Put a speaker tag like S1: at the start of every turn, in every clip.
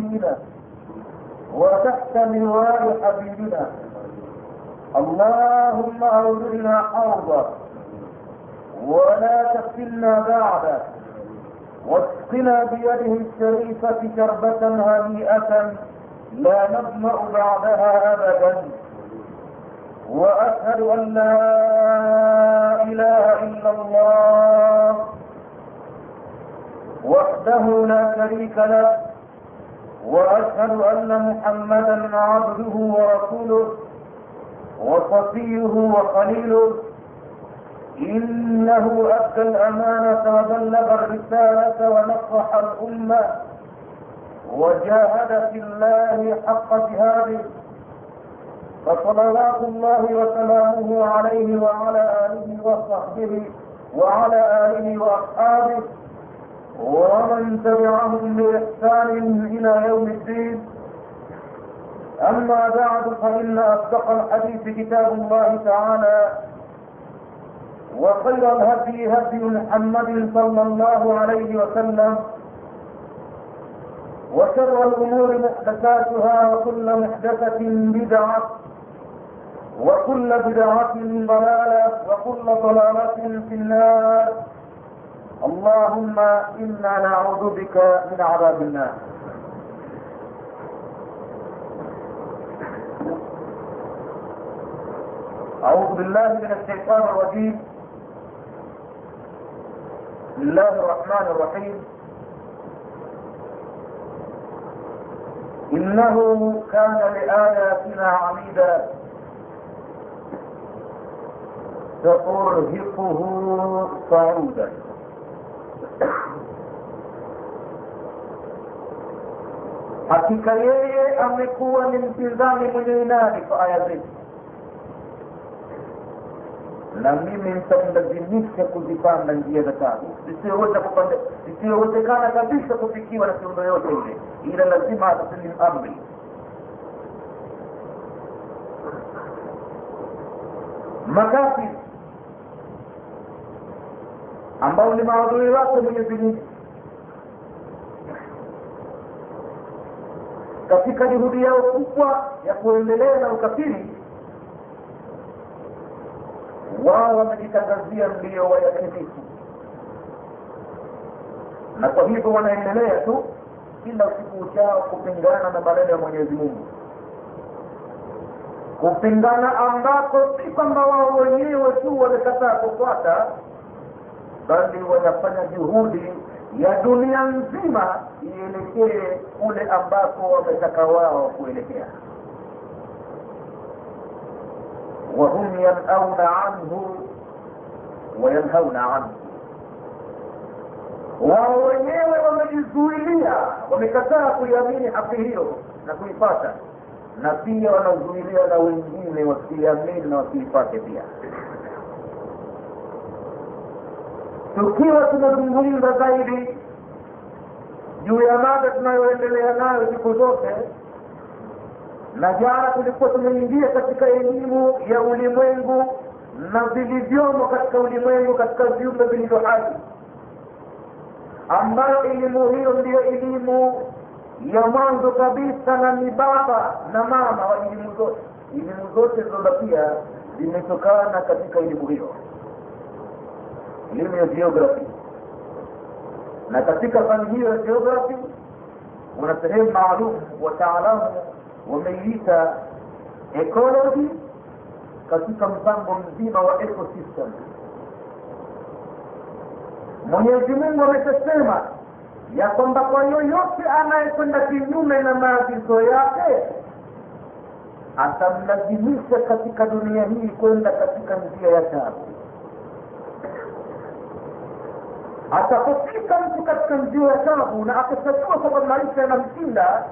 S1: نبينا وتحت لواء حبيبنا. اللهم أوردنا حوضا ولا تفتنا بعده. واسقنا بيده الشريفة شربة هنيئة لا نظمأ بعدها أبدا. وأشهد أن لا إله إلا الله وحده لا شريك له. وأشهد أن محمدا عبده ورسوله وصفيه وخليله. إنه أدى الأمانة وبلغ الرسالة ونصح الأمة وجاهد في الله حق جهاده. فصلوات الله وسلامه عليه وعلى آله وصحبه وعلى آله وأصحابه. ومن تبعهم بإحسان إلى يوم الدين. أما بعد فإن أصدق الحديث كتاب الله تعالى وخير الهدي هدي محمد صلى الله عليه وسلم وشر الأمور محدثاتها وكل محدثة بدعة وكل بدعة ضلالة وكل ضلالة في النار. اللهم إنا نعوذ بك من عذاب النار. أعوذ بالله من الشيطان الرجيم. بسم الله الرحمن الرحيم. إنه كان لآياتنا عميدا. سأرهقه صعودا. Hakika yeye amekuwa ni mpinzani mwenye inadi kwa aya zetu. Na mimi nitamlazimisha kuzipanda njia za tabu isiyowezekana kabisa kufikiwa na kiundo yote ile ila lazima ataslimu amri. Makafi ambao ni maadui wake mwenyezi mungu katika juhudi yao kubwa ya kuendelea na ukafiri wao wamejitangazia ndio wayakinifu na kwa hivyo wanaendelea tu kila siku uchao kupingana na maneno ya mwenyezi mungu. Kupingana ambapo si kwamba wao wenyewe tu wamekataa kufuata bali wanafanya juhudi ya dunia nzima ielekee kule ambako wametaka wao kuelekea وهم ينأون عنه وينهون عنه wao wenyewe wamejizuilia wamekataa kuiamini haki hiyo na kuipata na pia wanazuilia na wengine wasiamini na wasiipate pia tukiwa tunazungumza zaidi juu ya mada tunayoendelea nayo siku zote na jana tulikuwa tumeingia katika elimu ya ulimwengu na vilivyomo katika ulimwengu katika viumbe vilivyo hai ambayo elimu hiyo ndiyo elimu ya mwanzo kabisa na ni baba na mama wa elimu zote. Elimu zote zilizobakia zimetokana katika elimu hiyo elimu ya geography. Na katika fani hiyo ya geography kuna sehemu maalum wataalamu wameiita ecology katika mpango mzima wa ecosystem. Mwenyezi mungu ameshasema ya kwamba kwa yoyote anayekwenda kinyume na maagizo yake atamlazimisha katika dunia hii kwenda katika njia ya tabu atapofika mtu katika njia ya tabu na akachagua kwamba maisha yanamshinda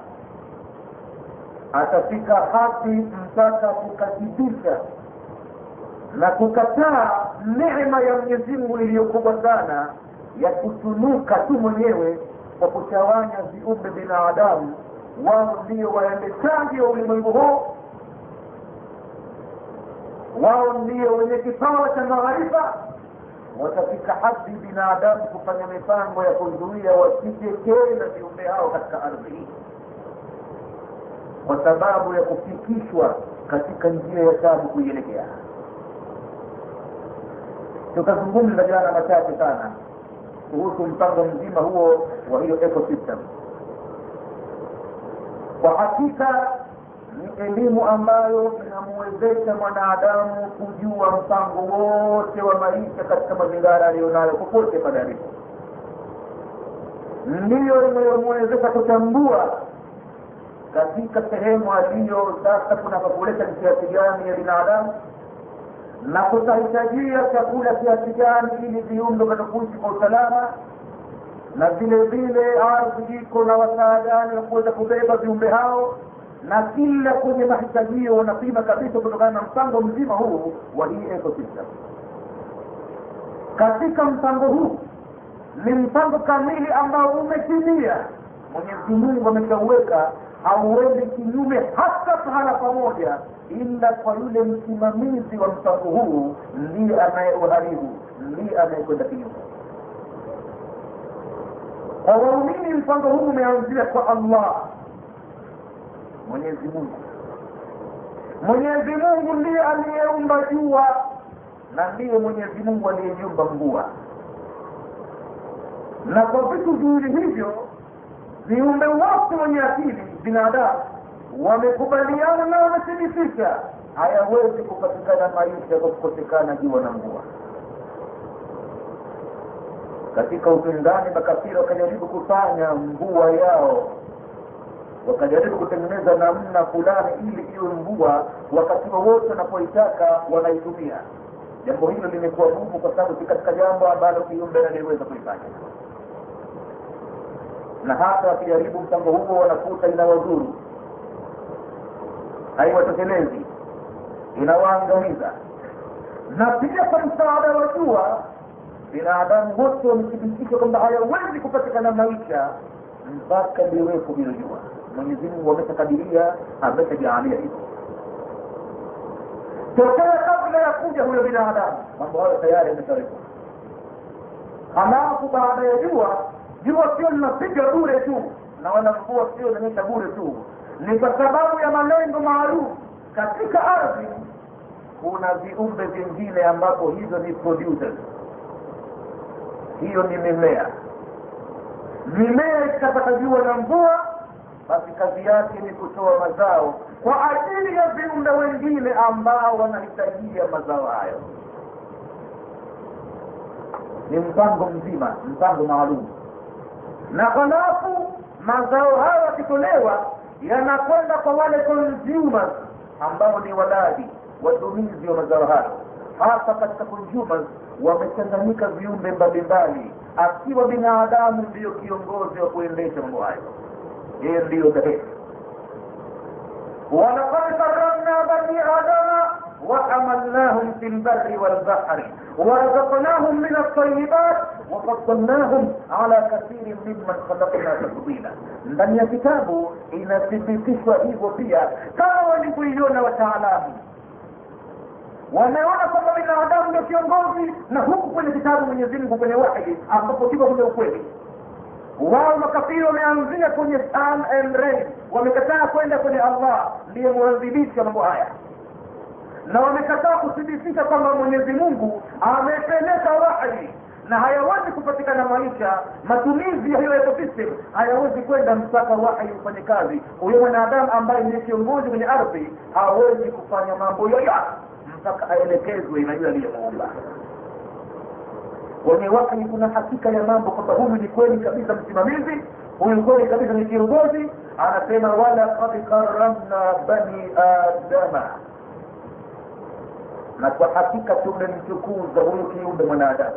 S1: atafika hadi mpaka kukadhibisha na kukataa neema ya mwenyezi mungu iliyokubwa sana ya kutunuka tu mwenyewe kwa kutawanya viumbe binadamu. Wao ndio waendeshaji wa ulimwengu huu. Wao ndio wenye kipawa cha maarifa watafika hadi binadamu kufanya mipango ya kuzuia wasije tena viumbe hao katika ardhi hii. Kwa sababu ya kufikishwa katika njia ya tabu kuielekea. Tukazungumza jana machache sana kuhusu mpango mzima huo wa hiyo ecosystem. Kwa hakika ni elimu ambayo inamwezesha mwanadamu kujua mpango wote wa maisha katika mazingara aliyonayo popote pale ndiyo inayomwezesha kutambua katika sehemu aliyo sasa kunapopoleta ni kiasi gani ya binadamu na kutahitajia chakula kiasi gani ili viumbe vatakuishi kwa usalama na vile vile ardhi iko na wasaa gani wa kuweza kubeba viumbe hao na kila kwenye mahitajio wanapima kabisa kutokana na mpango mzima huu wa hii ecosystem. Katika mpango huu ni mpango kamili ambao umetimia. Mwenyezi mungu ameshauweka hauendi kinyume hata pahala pamoja ila kwa yule msimamizi wa mpango huu ndiye anayeuharibu ndiye anayekwenda kinyume. Kwa waumini mpango huu umeanzia kwa allah mwenyezi mungu. Mwenyezi mungu ndiye aliyeumba jua na ndiye mwenyezi mungu aliyeyumba mvua. Na kwa vitu viwili hivyo viumbe wote wenye akili binadamu wamekubaliana na wamethibitisha hayawezi kupatikana maisha kwa kukosekana jua na mvua. Katika upinzani makafiri wakajaribu kufanya mvua yao wakajaribu kutengeneza namna fulani ili iwe mvua wakati wowote wanapoitaka wanaitumia. Jambo hilo limekuwa gumu kwa sababu si katika jambo ambalo kiumbe naliweza kuifanya na hata wakijaribu mpango huo wanakuta inawadhuru haiwatekelezi inawaangamiza. Na pia kwa msaada wa jua binadamu wote wamethibitisha kwamba hayawezi kupatikana maisha mpaka liwepo hilo jua mwenyezi mungu ameshakadiria ameshajaalia hivyo tokea kabla ya kuja huyo binadamu mambo hayo tayari yameshawekwa halafu baada ya jua jua sio linapiga bure tu na wala mvua sio inanyesha bure tu ni kwa sababu ya malengo maalum. Katika ardhi kuna viumbe vingine ambapo hizo ni producers. Hiyo ni mimea. Mimea ikitapata jua na mvua basi kazi yake ni kutoa mazao kwa ajili ya viumbe wengine ambao wanahitajia mazao hayo. Ni mpango mzima mpango maalum. Na halafu mazao hayo yakitolewa yanakwenda kwa wale consumers ambao ni walaji watumizi wa mazao hayo. Hasa katika consumers wamechanganyika viumbe mbalimbali akiwa binadamu ndiyo kiongozi wa kuendesha mambo hayo yeye ndiyo dhehebu walaqad karamna bani adama وحملناهم في البر والبحر ورزقناهم من الطيبات وفضلناهم على كثير ممن خلقنا تفضيلا ndani ya kitabu inathibitishwa hivyo pia kama walivyoiona wataalamu wameona kwamba binadamu ndio kiongozi na huku kwenye kitabu mwenyezi mungu kwenye wahi ambapo kipo kwenye ukweli wao makafiri wameanzia kwenye and wamekataa kwenda kwenye allah. Wa mambo haya. Na wamekataa kuthibitisha kwamba mwenyezi mungu amepeleka wahi na hayawezi kupatikana maisha. Matumizi ya hiyo ecosystem hayawezi kwenda mpaka wahi ufanye kazi. Huyo mwanadamu ambaye ndiye kiongozi kwenye ardhi hawezi kufanya mambo yoyote mpaka aelekezwe na yule aliyemuumba wahi kuna hakika ya mambo kwamba huyu ni kweli kabisa msimamizi huyu kweli kabisa ni kiongozi. Anasema walaqad karamna bani adama. Na kwa hakika tumemtukuza huyu kiumbe mwanadamu.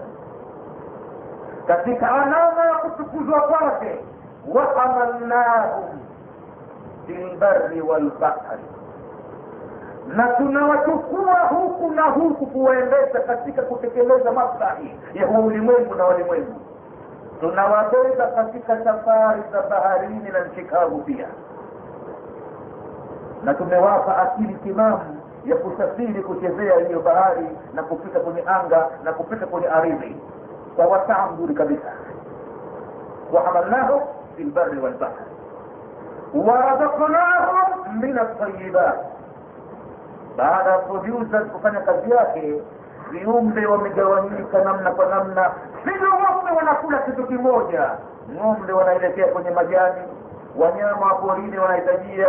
S1: Katika alama ya kutukuzwa kwake wahamalnahum filbari walbahri na tunawachukua huku na huku kuwaendesha katika kutekeleza maslahi ya ulimwengu na walimwengu. Tunawabeba katika safari za baharini na nchi kavu pia. Na tumewapa akili timamu ya kusafiri kuchezea hiyo bahari na kupita kwenye anga na kupita kwenye ardhi. Kwa wasaa mzuri kabisa wahamalnahu fi lbari walbahri warazaknahum min altayibat baada ya producer kufanya kazi yake viumbe wamegawanyika namna kwa namna. Sivyo ng'ombe wanakula kitu kimoja. Ng'ombe wanaelekea kwenye majani wanyama wa porini wanahitajia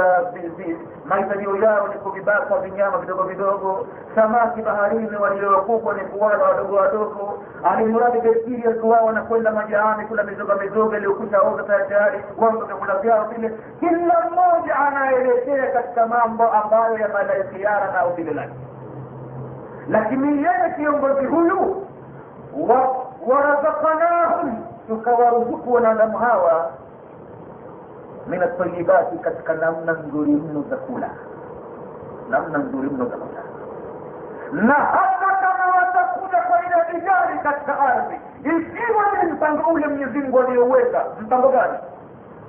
S1: mahitajio yao ni kuvibaka vinyama vidogo vidogo. Samaki baharini waliokubwa ni kuwala wadogo wadogo. Alimradi besiria wao wanakwenda majaani kula mizoga mizoga iliyokusha oga tayari tayari. Vyakula vyao vile. Kila mmoja anaelekea katika mambo ambayo yanalaisiana na umbile lake lakini yeye kiongozi huyu warazaknahum tukawaruzuku wanadamu hawa min atayibati katika namna nzuri mno za kula. Namna nzuri mno za kula. Na hata kama watakuja kwa idadi gani katika ardhi ikiwa ni mpango ule mwenyezi mungu aliyoweka mpango gani?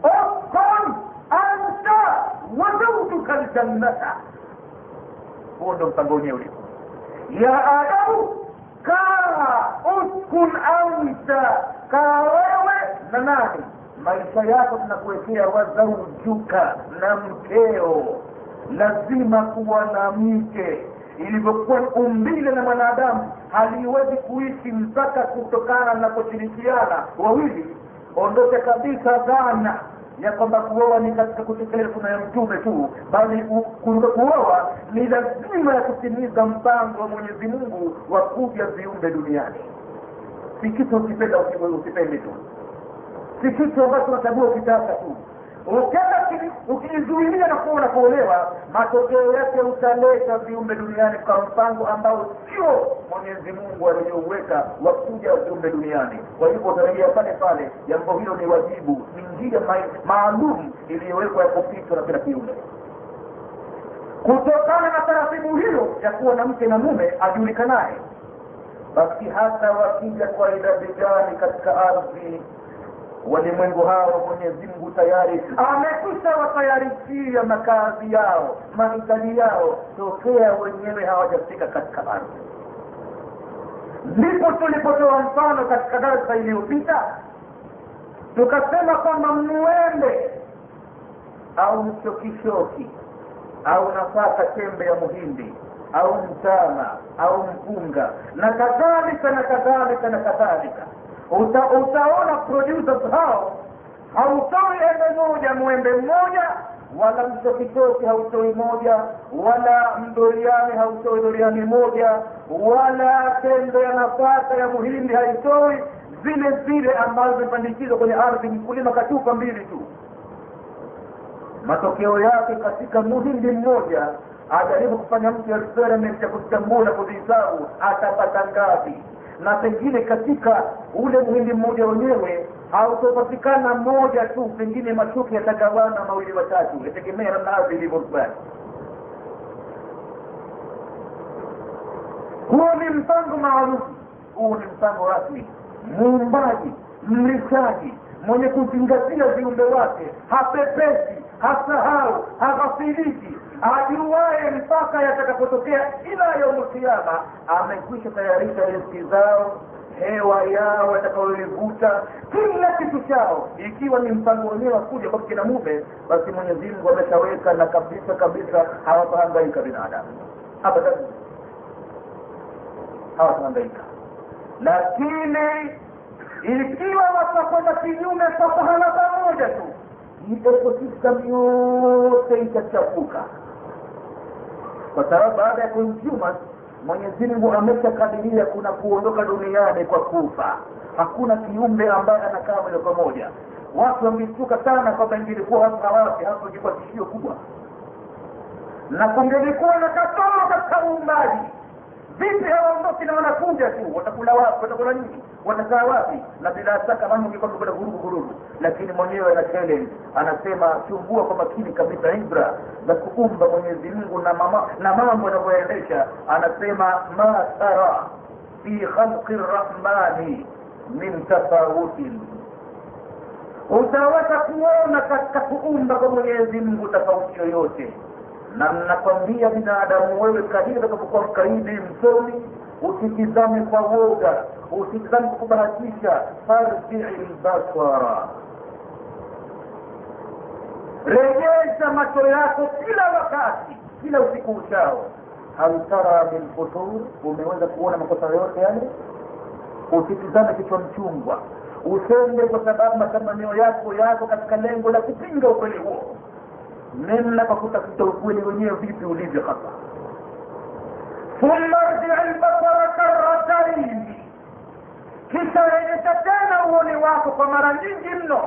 S1: Uskun anta wadautuka ljannata huo ndo mpango wenyewe ya adamu kaa uskun anta kaa wewe na nani maisha yako tunakuwekea wazaujuka na mkeo. Lazima kuwa na mke ilivyokuwa umbile na mwanadamu haliwezi kuishi mpaka kutokana na kushirikiana. Wawili ondoke kabisa dhana ya kwamba kuoa ni katika kutekeleza kuna ya mtume tu bali kuoa ni lazima ya kutimiza mpango wa mwenyezi mungu wa kuja viumbe duniani. Si kitu ukipenda usipende tu si kitu ambacho unachagua ukitaka tu ukenda ukijizuilia na kuwa unakuolewa matokeo yake utaleta viumbe duniani kwa mpango ambao sio mwenyezi mungu aliyouweka wa kuja viumbe duniani. Kwa hivyo utarejea pale pale jambo hilo ni wajibu ni njia maalum iliyowekwa ya kupitwa na kila kiumbe. Kutokana na taratibu hiyo ya kuwa na mke na mume ajulikanaye. Basi hata wakija kwa idadi gani katika ardhi walimwengu hao mwenyezi mungu tayari amekwisha watayarishia makazi yao mahitaji yao. Tokea wenyewe hawajafika katika ardhi. Ndipo tulipotoa mfano katika darsa iliyopita tukasema kwamba mwende au mshokishoki au nafaka tembe ya muhindi au mtama au mpunga na kadhalika na kadhalika na kadhalika Uta, utaona producers hao hautoi embe moja mwembe mmoja wala mtokitoki hautoi moja wala mdoriani hautoi doriani moja wala tembe ya nafaka ya muhindi haitoi zile zile ambazo zimepandikizwa kwenye ardhi mkulima katupa mbili tu. Matokeo yake katika muhindi mmoja ajaribu kufanya mtu experiment ya kuchambua na kuzihisabu atapata ngapi na pengine katika ule mwili mmoja wenyewe hautopatikana moja tu pengine mashuki yatagawana mawili watatu yategemea namna ardhi ilivyokubali huo ni mpango maalum huu ni mpango rasmi. Muumbaji mlishaji mwenye kuzingatia viumbe wake hapepesi hasahau haghafiliki ajuaye mpaka yatakapotokea ila yaumukiama amekwisha tayarisha riski zao hewa yao watakayoivuta kila kitu chao. Ikiwa ni mpango wenyewe wa kuja kwa kina mume basi mwenyezi mungu ameshaweka na kabisa kabisa hawatahangaika binadamu. Abadan. Hawatahangaika lakini ikiwa watakwenda kinyume kwa pahala pamoja tu ecosystem yote itachafuka kwa sababu baada ya kumchuma mwenyezi mungu ameshakadiria kuna kuondoka duniani kwa kufa. Hakuna kiumbe ambaye anakaa moja kwa moja. Watu wangeshtuka sana kwamba ingelikuwa hapo hawapi hapo ingekuwa tishio kubwa. Na kungelikuwa na kasoro katika uumbaji vipi hawaondoki na wanakuja tu? Watakula wapi? Watakula nini? Watakaa wapi? Na bila shaka mambo ingekuwa kwenda vurugu vurugu. Lakini mwenyewe ana challenge. Anasema chungua kwa makini kabisa ibra. Za kuumba mwenyezi mungu na mama, mambo yanavyoendesha. Anasema ma tara fi khalqi rrahmani min tafawutin. Utaweza kuona katika kuumba kwa mwenyezi mungu tofauti yoyote na mnakwambia binadamu wewe kadiri utakapokuwa mkaidi msomi usitizame kwa woga usitizame kwa kubahatisha. Farjii lbasara rejesha macho yako kila wakati kila usiku uchao. Hal tara min futur umeweza kuona makosa yote yale? Usitizame kichwa mchungwa. Usende kwa sababu matamanio yako yako katika lengo la kupinga ukweli huo nenda kwa kutafuta ukweli wenyewe vipi ulivyo hapa. Thumma rjii lbasara karatain kisha rejesha tena uoni wako kwa mara nyingi mno.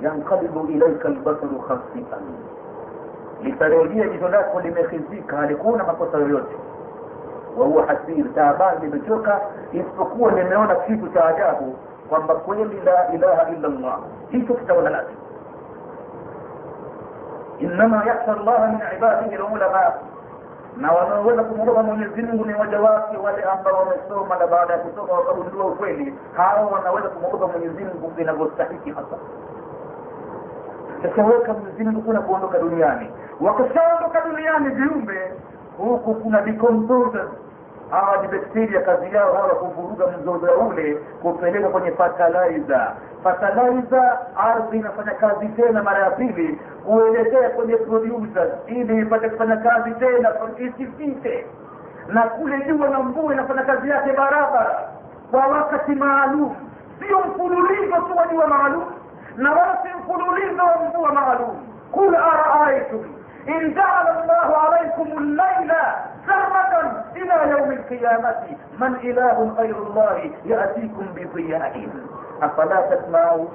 S1: Yankalibu ilaika lbasaru khasian. Litarejea jicho lako limehizika halikuona makosa yoyote. Wahuwa hasir taabani limechoka isipokuwa limeona kitu cha ajabu kwamba kweli la ilaha illa llah hicho kitaona lake innama yakhsha llaha min ibadihi lulama na wanaoweza kumwogopa mwenyezi mungu ni waja wake wale ambao wamesoma na baada ya kusoma wakagundua ukweli. Hao wanaweza kumwogopa mwenyezi vinavyostahiki hasa. Mwenyezi mungu kuna kuondoka duniani. Wakishaondoka duniani viumbe huku kuna decomposers hawa dibekteria kazi yao hawa kuvuruga mzozo ule kupeleka kwenye fertilizer. Fertilizer ardhi inafanya kazi tena mara ya pili kuelekea kwenye producers ili ipate kufanya kazi tena isipite na kule jua na mvua inafanya kazi yake barabara kwa wakati maalum. Sio mfululizo tu wa jua maalum na wala si mfululizo wa mvua maalum. Kul araaitum in jaala الله عليكم الليل sarmadan ila yaumi القيامة man ilahun غير llahi يأتيكم بضياء. afala tasmaun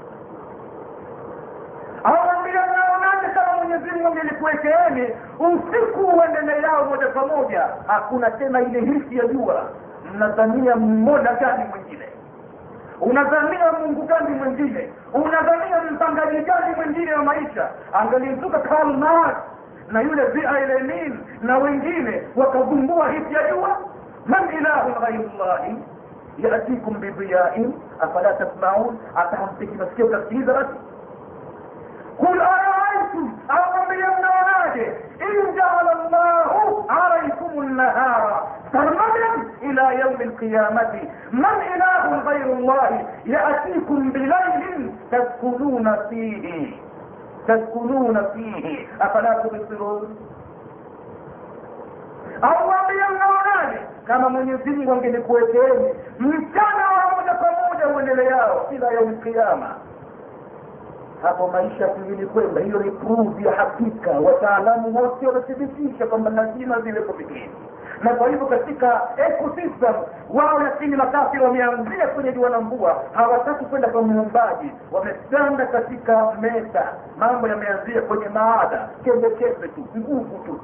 S1: awambia mnaonaje kama mwenyezi mungu angelikuwekeeni usiku uendelee yao moja kwa moja hakuna tena ile hisi ya jua mnadhania mmoja gani mwingine unadhania mungu gani mwingine unadhania mpangaji gani mwingine wa maisha angalizuka Karl na yule Lenin na wengine wakavumbua hisi ya jua man ilahun ghairu llahi yatikum bidiyain afala tasmaun atahampiki masikio utasikiliza basi قل أرأيتم أوامر النوادي إن جعل الله عليكم النهار سرمدا إلى يوم القيامة من إله غير الله يأتيكم بليل تسكنون فيه taskununa fihi afala tubsirun au amliangaonani kama mwenyezimngu angenikuwekeni mchana wa moja kwa moja uendeleao ila yaumi kiama hapo maisha kwingine kwenda hiyo ni pruvu ya hakika. Wataalamu wote wamethibitisha kwamba lazima ziwepo vigeni na kwa hivyo katika ecosystem wao lakini makafiri wameanzia kwenye jua la mvua hawataki kwenda kwa muumbaji wamestanda katika meza mambo yameanzia kwenye maada chembe tu nguvu tu.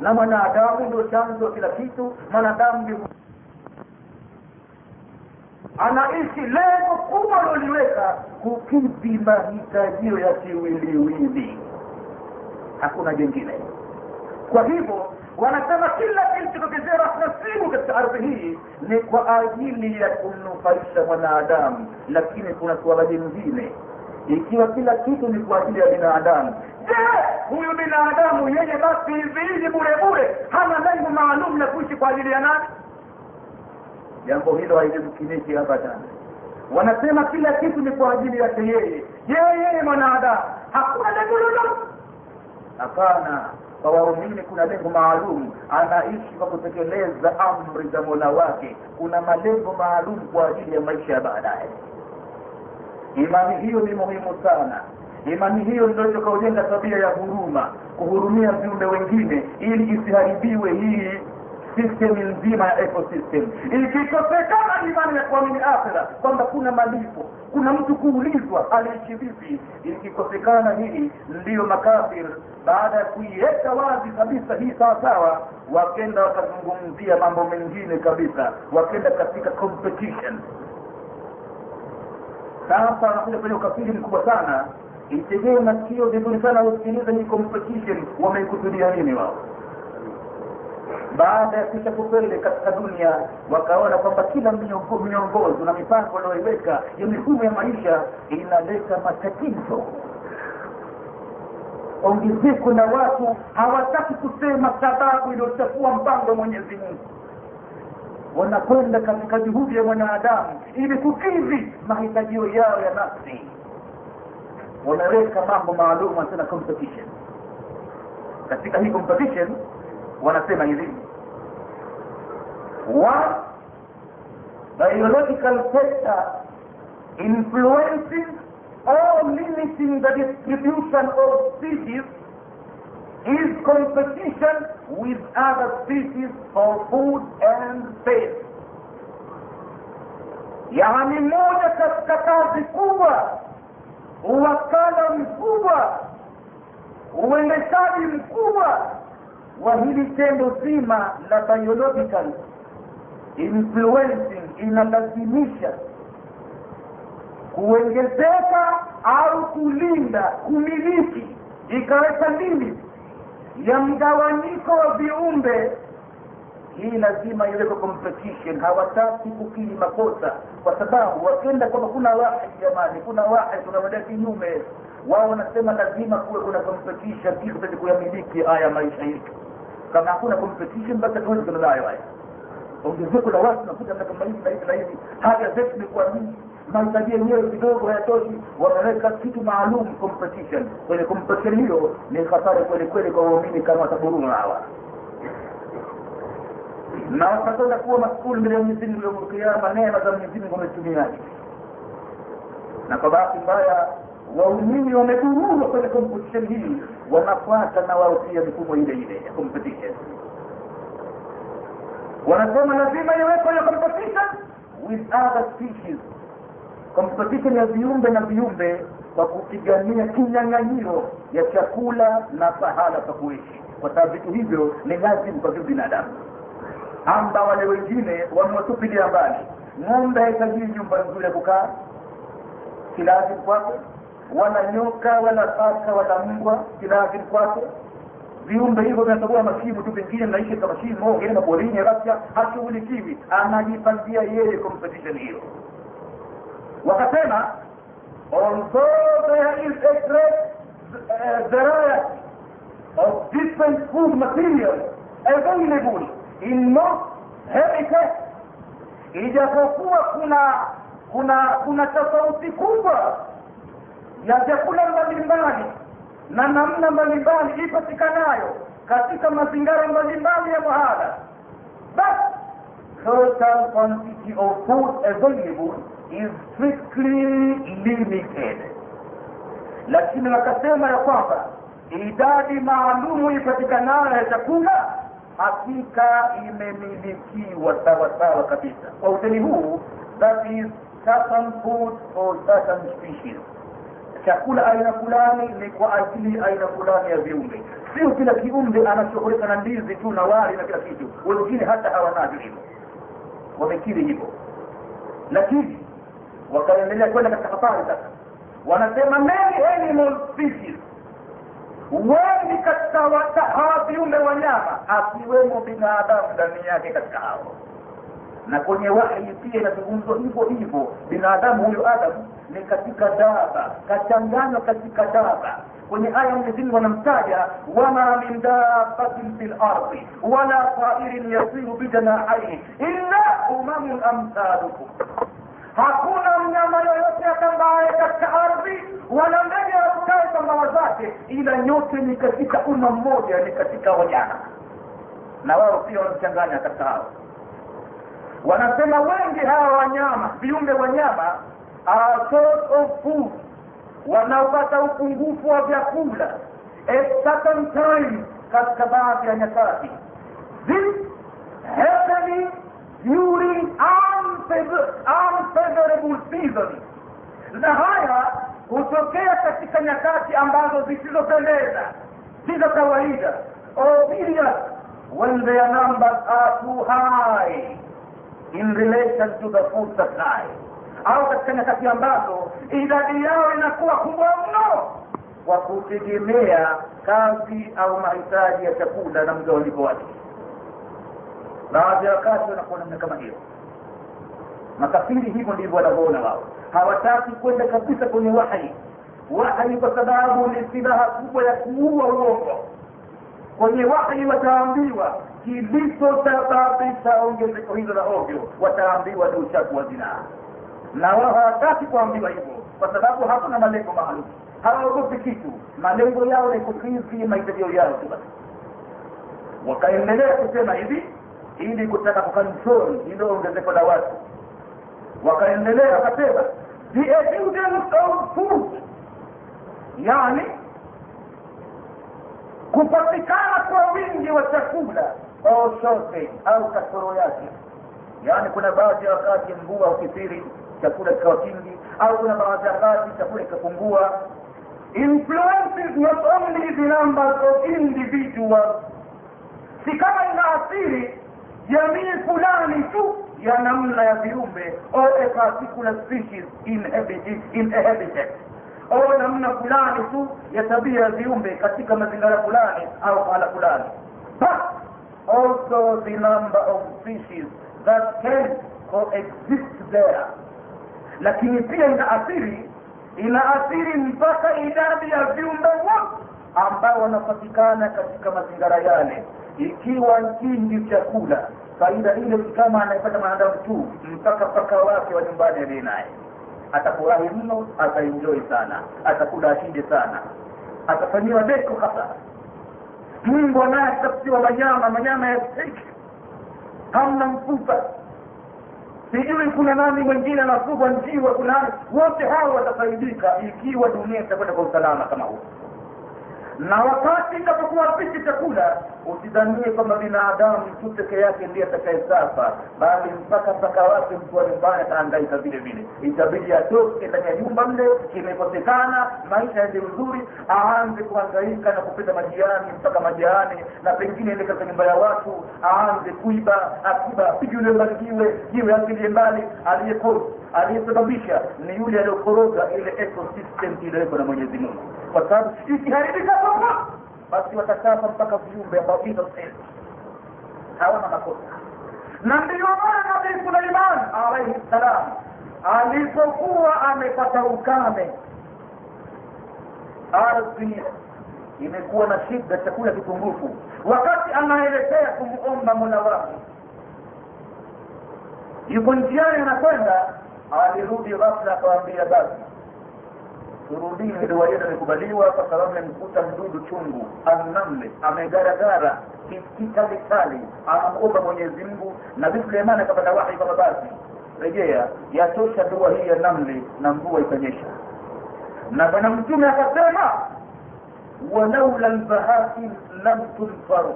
S1: Na mwanadamu ndio chanzo wa kila kitu mwanadamu ndio anaishi lengo kubwa loliweka kukidhi mahitajio ya kiwiliwili. Hakuna jengine. Kwa hivyo wanasema kila kilichotokezea nasibu katika ardhi hii ni kwa ajili ya kumnufaisha mwanadamu lakini kuna suala jingine. Ikiwa kila kitu ni kwa ajili ya binadamu je huyu binadamu yeye basi hivi hivi bure bure hana lengo maalum la kuishi kwa ajili ya nani? Jambo hilo hailimkiniki abadan wanasema kila kitu ni kwa ajili yake yeye. Yeye yeye mwanadamu hakuna lengo lolote. Hapana kwa waumini kuna lengo maalum. Anaishi kwa kutekeleza amri za mola wake. Kuna malengo maalum kwa ajili ya maisha ya baadaye. Imani hiyo ni muhimu sana. Imani hiyo ndio itakaojenga tabia ya huruma kuhurumia viumbe wengine ili isiharibiwe hii system nzima ya ecosystem. Ikikosekana imani ya kuamini akhira kwamba kuna malipo kuna mtu kuulizwa aliishi vipi? Ikikosekana hili ndiyo makafir. Baada ya kuiweka wazi kabisa hii sawasawa wakenda wakazungumzia mambo mengine kabisa. Wakenda katika competition. Sasa wanakuja kwenye ukafiri mkubwa sana. Itegee masikio vizuri sana wasikiliza hii competition. Wameikusudia nini wao baada ya kisha kufeli katika dunia wakaona kwamba kila miongozo na mipango walioiweka ya mifumo ya maisha inaleta matatizo. Ongezeko na watu hawataki kusema sababu iliyochafua mpango mwenyezi mungu. Wanakwenda katika juhudi ya mwanadamu ili kukidhi mahitajio yao ya nafsi. Wanaweka mambo maalum wanasema competition. Katika hii competition wanasema hivi. One biological factor influencing or limiting the distribution of species is competition with other species for food and space. Yaani moja katika kazi kubwa uwakala mkubwa uendeshaji mkubwa wa hili tendo zima la biological influencing inalazimisha kuongezeka au kulinda kumiliki ikaweka limit ya mgawanyiko wa viumbe. Hii lazima iweko competition. Hawataki kukili makosa kwa sababu wakenda kwamba kuna wahid jamani kuna wahid tunaenda kinyume wao wanasema lazima kuwe kuna competition ili kuyamiliki haya maisha yetu kama hakuna competition basi tuwezi kununua hayo ongezeko la watu nakuta na kama hivi na hivi na hivi haja zetu ni kwa nini mahitaji yenyewe kidogo hayatoshi wameweka kitu maalum competition. Kwenye competition hiyo ni hatari kweli kweli kwa waumini kama wataburuna hawa na watakwenda kuwa maskuli mbele ya Mwenyezi Mungu yawm alqiyama neema za Mwenyezi Mungu wametumiaje na kwa bahati mbaya waumini wamegururwa kwenye competition hii wanafuata na wao pia mifumo ile ile ya competition. Wanasema lazima iwepo ya competition with other species. Competition ya viumbe na viumbe kwa kupigania kinyang'anyiro ya chakula na pahala pa kuishi. Kwa sababu vitu hivyo ni lazimu kwa binadamu amba wale wengine wamewatupilia mbali. Ng'ombe haitajii nyumba nzuri ya kukaa. Kilazimu kwake wala nyoka wala paka wala mbwa kilazim kwake. Viumbe hivyo vinatoboa mashimo tu pengine naishi kama shimo ngine maporini labda hashughulikiwi. Anajipangia yeye competition hiyo. Wakasema habitats ijapokuwa kuna kuna kuna tofauti kubwa ya vyakula mbalimbali na namna mbalimbali ipatikanayo katika mazingira mbalimbali ya mahala but total quantity of food available is strictly limited. Lakini wakasema ya kwamba idadi maalumu ipatikanayo ya chakula hakika imemilikiwa sawasawa kabisa. Kwa uteni huu that is certain food for certain species chakula aina fulani ni kwa ajili aina fulani ya viumbe. Sio kila kiumbe anashughulika na ndizi tu na wali na kila kitu. Wengine hata hawanavyo hivyo. Wamekiri hivyo. Lakini wakaendelea kwenda katika habari sasa. Wanasema many animal species wengi katika hawa viumbe wanyama akiwemo binadamu ndani yake katika hao na kwenye wahi pia inazungumzwa hivyo hivyo. Binadamu huyo adamu ni katika daba kachanganywa katika daba. Kwenye aya Mwenyezi wanamtaja wama min dabatin fi lardi wala tairin yasiru bijanahaihi illa umamun amsalukum. Hakuna mnyama yoyote atambaye katika ardhi wala ndege arukae kwa zake ila nyote ni katika umma mmoja ni katika wanyama. Na wao pia wanamchanganya katika hao wanasema wengi hawa wanyama viumbe wanyama are wanaopata upungufu wa vyakula at time katika baadhi ya nyakati. This happening na haya hutokea katika nyakati ambazo zisizopendeza si za kawaida periods when in relation to the food supply au katika nyakati ambazo idadi yao inakuwa kubwa mno. Kwa kutegemea kazi au mahitaji ya chakula na mgawanyiko wake. Baadhi ya wakati wanakuwa namna kama hiyo. Makafiri hivyo ndivyo wanavyoona wao. Hawataki kwenda kabisa kwenye wahi. Wahi kwa sababu ni silaha kubwa ya kuua uongo. Kwenye wahi wataambiwa kilichosababisha ongezeko hilo la ovyo. Wataambiwa ni uchafu wa zinaa. Na wao hawataki kuambiwa hivyo kwa sababu hakuna malengo maalum. Hawaogopi kitu. Malengo yao ni kukidhi mahitajio yao tu basi. Wakaendelea kusema hivi ili kutaka kucontrol hilo ongezeko la watu. Wakaendelea wakasema the yani kupatikana kwa wingi wa chakula au shortage au kasoro yake. Yaani kuna baadhi ya wakati mvua ukithiri chakula kikawa kingi au kuna baadhi ya wakati chakula kikapungua. Influences not only the numbers of individuals si kama inaathiri jamii fulani tu ya namna ya viumbe. Or a particular species inhabited au namna fulani tu ya tabia ya viumbe katika mazingira fulani au pahala fulani. But also the number of species that can coexist there. Lakini pia inaathiri inaathiri mpaka idadi ya viumbe wote ambao wanapatikana katika mazingira yale. Ikiwa kingi chakula faida ile kama anayepata mwanadamu tu mpaka paka wake wa nyumbani aliye naye. Atafurahi mno ataenjoi sana atakula ashinde sana. Atafanyiwa deko hasa mbwa naye atatafutiwa manyama manyama ya steak hamna mfupa. Sijui kuna nani mwingine anafugwa njiwa kuna nani. Wote hao watafaidika ikiwa dunia itakwenda kwa usalama kama huu. Na wakati inapokuwa pishi chakula usidhanie kwamba binadamu tu peke yake ndiye atakayesafa bali mpaka mpaka wake mtu wa nyumbani ataangaika vile vile. Itabidi atoke ndani ya nyumba mle kimekosekana maisha yaende mzuri aanze kuhangaika na kupita majiani mpaka majiani na pengine ende katika nyumba ya watu aanze kuiba akiba apigile mbali jiwe jiwe akilie mbali. Aliyeko aliyesababisha ni yule aliyokoroga ile ecosystem iliyowekwa na mwenyezi mungu. Kwa sababu ikiharibika toka basi watakafa mpaka viumbe ambao innocent hawana makosa. Na ndiyo maana nabii suleiman alaihi ssalam alipokuwa amepata ukame ardhi imekuwa na shida chakula kipungufu. Wakati anaelekea kumomba mola wake yuko njiani anakwenda alirudi ghafla akawambia basi turudini dua yenu imekubaliwa kwa sababu yamkuta mdudu chungu annamle amegaragara kikalikali anamuomba mwenyezi mungu nabii suleimani akapata wahi kwamba basi rejea yatosha dua hii ya namli na mvua ikanyesha na bwana mtume akasema walaula lbahati lam tunfaru.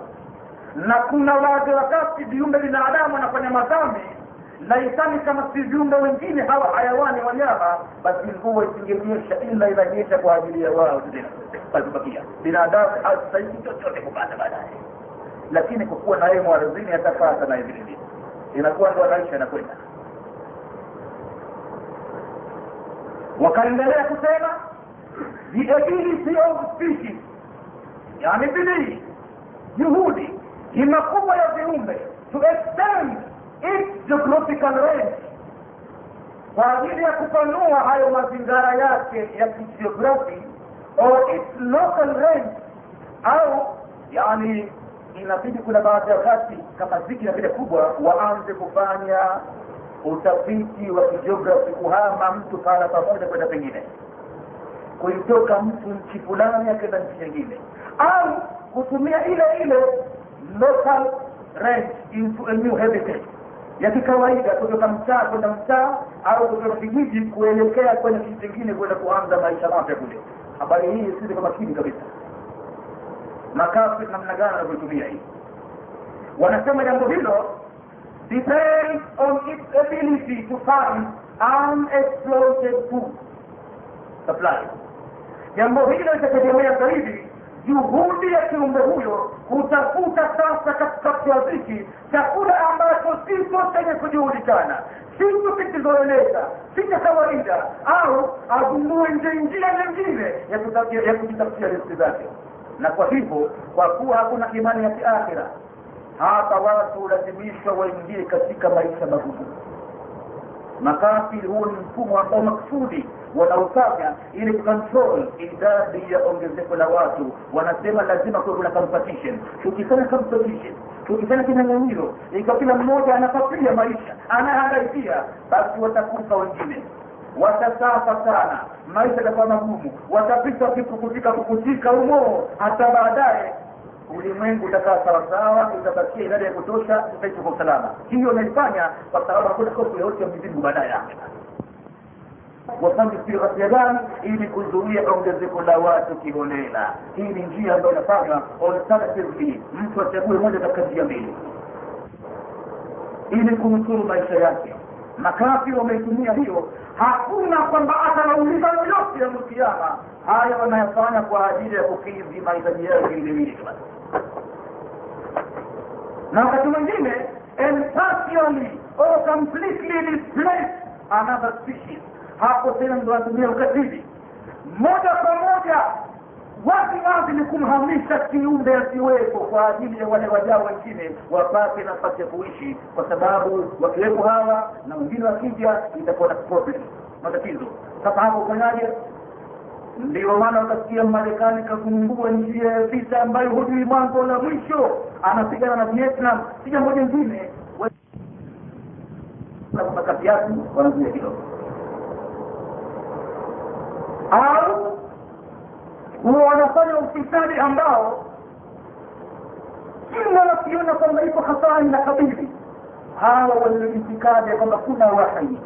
S1: Na kuna waja wakati viumbe binadamu wanafanya madhambi laitani kama si viumbe wengine hawa hayawani wanyama basi mvua isingenyesha ila inanyesha kwa ajili ya wao tena palipobakia binadamu hasaii chochote kupata baadaye. Lakini kwa kuwa naye mwarazini atapata naye vile vile inakuwa ndo anaisha inakwenda wakaendelea kusema viedili of yani bidii juhudi hima kubwa ya viumbe. To extend geographical range kwa ajili ya kupanua hayo mazingara yake ya kijiografi or its local range au yani inabidi kuna baadhi ya wakati kama ziki na vile kubwa waanze kufanya utafiti wa kijiografi kuhama mtu pahala pamoja kwenda pengine. Kuitoka mtu nchi fulani akenda nchi nyingine. Au kutumia ile ile local range into a new habitat ya kikawaida kutoka mtaa kwenda mtaa au kutoka kijiji kuelekea kwenda kitu kingine kwenda kuanza maisha mapya kule. Habari hii sisi kwa makini kabisa. Makafiri namna gani wanavyoitumia hii. Wanasema jambo hilo depends on its ability to find unexploited food supply. Jambo hilo litategemea zaidi juhudi ya kiumbe huyo kutafuta sasa katika kiaziki chakula ambacho sicho chenye si mtu kisizoeleka si cha kawaida au agumbue nje njia nyingine ya kujitafutia riziki zake. Na kwa hivyo kwa kuwa hakuna imani ya kiakhira hapa watu hulazimishwa waingie katika maisha magumu. Makafiri huo ni mfumo ambao maksudi wanaofanya ili kucontrol idadi ya ongezeko la watu. Wanasema lazima kuwe kuna competition. Tukifanya competition tukifanya kinyang'anyiro ikiwa kila mmoja anafakiria maisha anahangaikia basi watakufa wengine. Watasafa sana maisha yatakuwa magumu. Watapita wakipukutika kukutika humo hata baadaye ulimwengu utakaa sawasawa utabakia idadi ya kutosha tutaishi kwa usalama hiyo naifanya kwa sababu hakuna hofu yoyote ya mzimungu baadaye. yake wafanye sighatia gani? Ili kuzuia ongezeko la watu kiholela. Hii ni njia ambayo inafanywa alternatively mtu achague moja katika njia mbili. Ili kunusuru maisha yake. Makafiri wameitumia hiyo hakuna kwamba atalauliza yoyote ya kiama haya wanayafanya kwa ajili ya kukidhi mahitaji yao vilevile na wakati mwingine entirely or completely displace another species hapo tena ndo anatumia ukatili moja kwa moja wazi wazi ni kumhamisha kiumbe asiwepo kwa ajili ya wale wajao wengine wapate nafasi ya kuishi kwa sababu wakiwepo hawa na wengine wakija itakuwa na matatizo. Sasa hapo ufanyaje? Ndio maana wakasikia marekani kavumbua njia ya vita ambayo hujui mwanzo la mwisho. Anapigana na vietnam. Si jambo jingine. Kati yake wanazuia kidogo au huwa wanafanya ufisadi ambao kila wakiona kwamba iko hatari na kabili hawa walioitikadi ya kwamba kuna wahi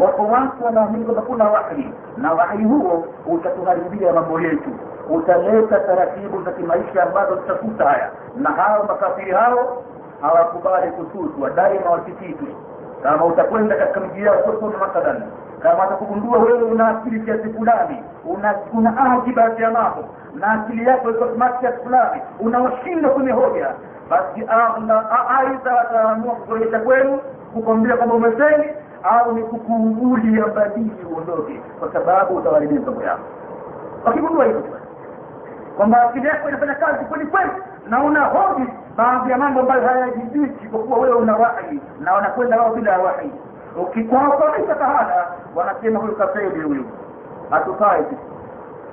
S1: wako watu wanaamini kwamba kuna wahi na wahi huo utatuharibia mambo yetu utaleta taratibu za kimaisha ambazo tutakuta haya. Na hao makafiri hao hawakubali kususwa daima wasikitwe kama utakwenda katika miji yao sokoni mathalan kama atakugundua wewe una akili kiasi fulani una una baadhi ya mambo na akili yako iko kiasi fulani unawashinda kwenye hoja. Basi aidha ataamua kukuonyesha kwenu kukwambia kwamba umefeli au ni kukuungulia badili uondoke kwa sababu utawaribia mambo yako. Wakigundua hivyo kwamba akili yako inafanya kazi kweli kweli na una hoji baadhi ya mambo ambayo hayajijiki kwa kuwa wewe una wahi na wanakwenda wao bila wahi ukikwaaisha tahada wanasema huyu kafeli huyu. Hatufai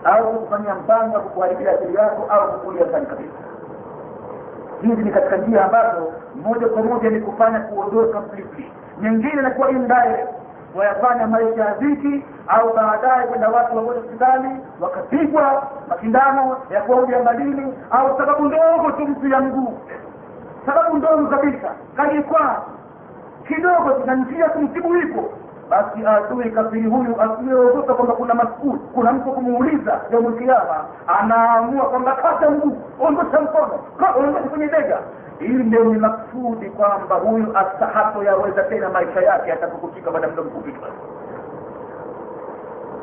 S1: au kufanyia mpango kukuharibia akili yako au kukulia ndani kabisa. Hizi ni katika njia ambazo moja kwa moja ni kufanya kuondoa completely nyingine inakuwa indirect. Wayafanya maisha ya dhiki au baadaye kwenda watu wamoja hospitali wakapigwa mashindano ya kuauja madini au sababu ndogo tu mtu ya mguu. Sababu ndogo kabisa. Kajikwaa kidogo tuna njia kumtibu basi adui kafiri huyu asiyeogopa kwamba kuna maskuli kuna mtu kumuuliza yaumulkiama anaamua kwamba kata mguu ondosha mkono ondosha kwenye bega. Ndio ni maksudi kwamba huyu hato yaweza tena maisha yake atakukutika baada muda mfupi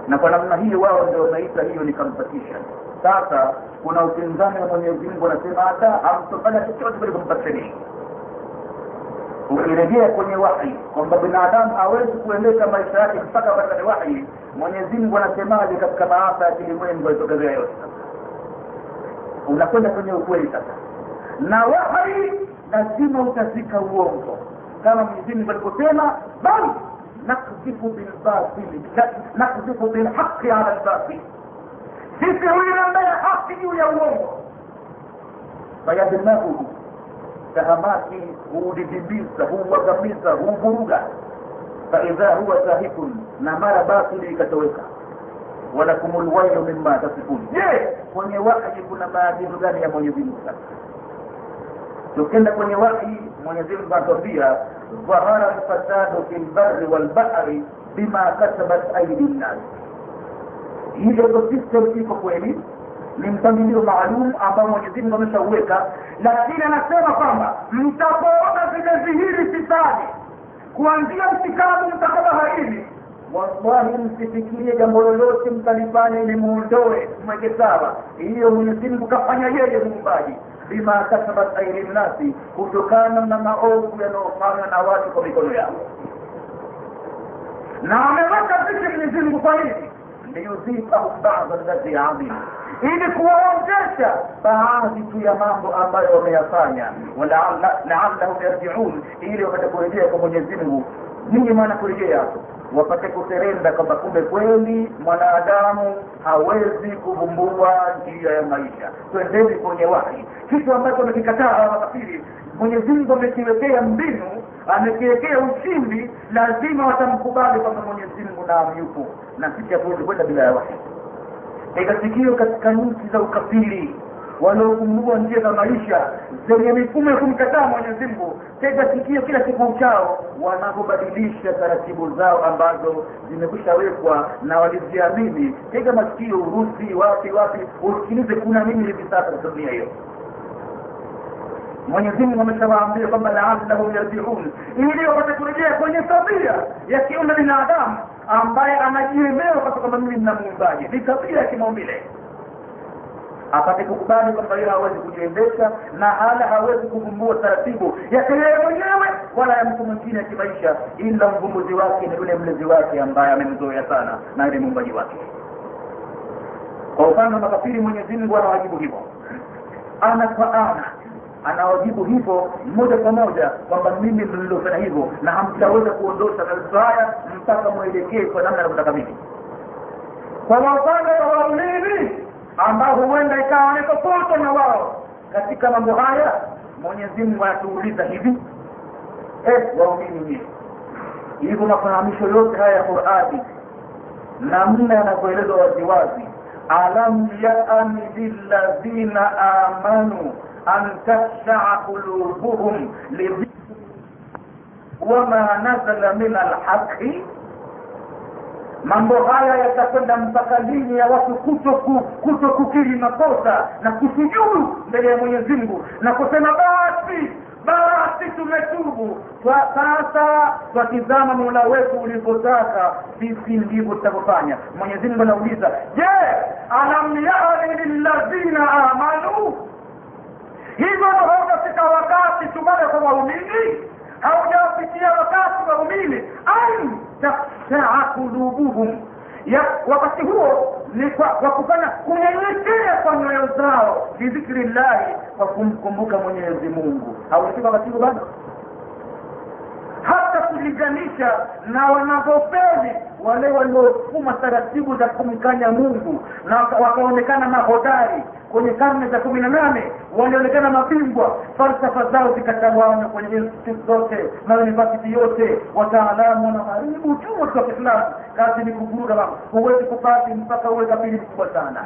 S1: na kwa namna hiyo wao ndio wanaita hiyo ni competition. Sasa kuna upinzani wa mwenyezi mungu anasema hata hamtofanya chochote kumpatanishwa ukirejea kwenye wahi kwamba binadamu hawezi kuendesha maisha yake mpaka apatane wahi mwenyezi mungu anasemaje katika maafa ya kilimwengu alitokezea yote? Unakwenda kwenye ukweli sasa. Na wahi lazima utazika uongo. Kama mwenyezi mungu aliposema bal nakzifu bilbatili nakzifu bilhaqi ala lbatili sisi huinambea haki juu ya uongo. Fayadnahuhu tahamaki huudidimbiza huuangamiza huuvuruga. Faidha huwa zahikun na mara batili ikatoweka. Walakum lwailu mima tasifun. Je kwenye wahi kuna maagizo gani ya mwenyezi mungu? Sasa tukenda kwenye wahi mwenyezi mungu anatuambia dhahara lfasadu fi lbari walbahri bima kasabat aidi nnas hii ecosystem iko kweli ni mpangilio maalum ambao mwenyezi mungu ameshauweka. Lakini anasema kwamba mtapoona zile dhihiri sitani kuanzia mtikabu mtakabaharini wallahi msifikirie jambo lolote mkalifanya ili muondoe mweke sawa. Hiyo mwenyezi mungu kafanya yeye muumbaji. Bima kasabat aidi nnasi kutokana na maovu yanayofanywa na watu kwa mikono yao. Na ameweka vitu mwenyezi mungu kwa hivi liyudhikahum bada alladhi amilu ili kuwaonjesha baadhi tu ya mambo ambayo wameyafanya. Walaallahum yarjiun. Ili wapate kurejea kwa mwenyezi mungu. Ninyi maana kurejea hapo wapate kuserenda kwamba kumbe kweli mwanadamu hawezi kuvumbua njia ya maisha. Twendeni kwenye wahi. Kitu ambacho amekikataa makafiri. Mwenyezi mungu amekiwekea mbinu amekiwekea ushindi. Lazima watamkubali kwamba mwenyezi mungu naam yupo na sisi hatuwezi kwenda bila ya wahi. Sikio katika nchi za ukafiri waliogundua njia za maisha zenye mifumo ya kumkataa mwenyezi mungu tega sikio kila siku uchao wanavyobadilisha taratibu zao ambazo zimekwishawekwa na waliziamini. Tega masikio urusi wapi wapi usikilize kuna nini hivi sasa katika hiyo. Mwenyezi mungu ameshawaambia kwamba laallahum yarjiun. Ili wapate kurejea kwenye tabia ya kiumbe binadamu ambaye anajielewa kwa kwamba mimi nina muumbaji ni tabia ya kimaumbile. Apate kukubali kwamba yeye hawezi kujiendesha na hala hawezi kuvumbua taratibu yake yeye mwenyewe wala ya mtu mwingine kimaisha ila mvumbuzi wake ni yule mlezi wake ambaye amemzoea sana na yule muumbaji wake. Kwa upande wa makafiri mwenyezi mungu anawajibu hivyo. Ana kwa ana anawajibu hivyo moja kwa moja kwamba mimi nililofanya hivyo na hamtaweza kuondosha haya mpaka mwelekee kwa namna navyotaka mimi. Kwa upande wa waumini ambao huenda ikawa ni na wao. Katika mambo haya mwenyezi mungu anatuuliza hivi eh, waumini nyie hivyo mafahamisho yote haya ya qurani namna yanavyoelezwa waziwazi alam yaani liladhina amanu an takshaa qulubuhum lidhikri wama nazala min alhaqi mambo haya yatakwenda mpaka lini ya watu kuto, kutokukiri kukiri makosa na kusujudu mbele ya mwenyezi mungu na kusema basi basi tumetubu. Twa- sasa twatizama mola wetu ulivyotaka sisi ndivyo tutavyofanya. Mwenyezi mungu anauliza je alam yani lilladhina amanu hivyo haujafika wakati tubaya kwa waumini. Haujafikia wakati waumini an takshaa kulubuhum. Ya wakati huo ni kwa, kwa kufanya kunyenyekea kwa nyoyo zao bidhikri llahi kwa kumkumbuka mwenyezi mungu. Haujafika wakati huo bado hata kulinganisha na wanavyopeli wale waliofuma taratibu za kumkanya mungu na wakaonekana mahodari kwenye karne za kumi na nane walionekana mabingwa. Falsafa zao zikatawana kwenye institute zote univasiti yote. Wataalamu wanaharibu chuo wa kiislamu. Kazi ni kuvuruga huwezi kupati mpaka uwe kabili mkubwa sana.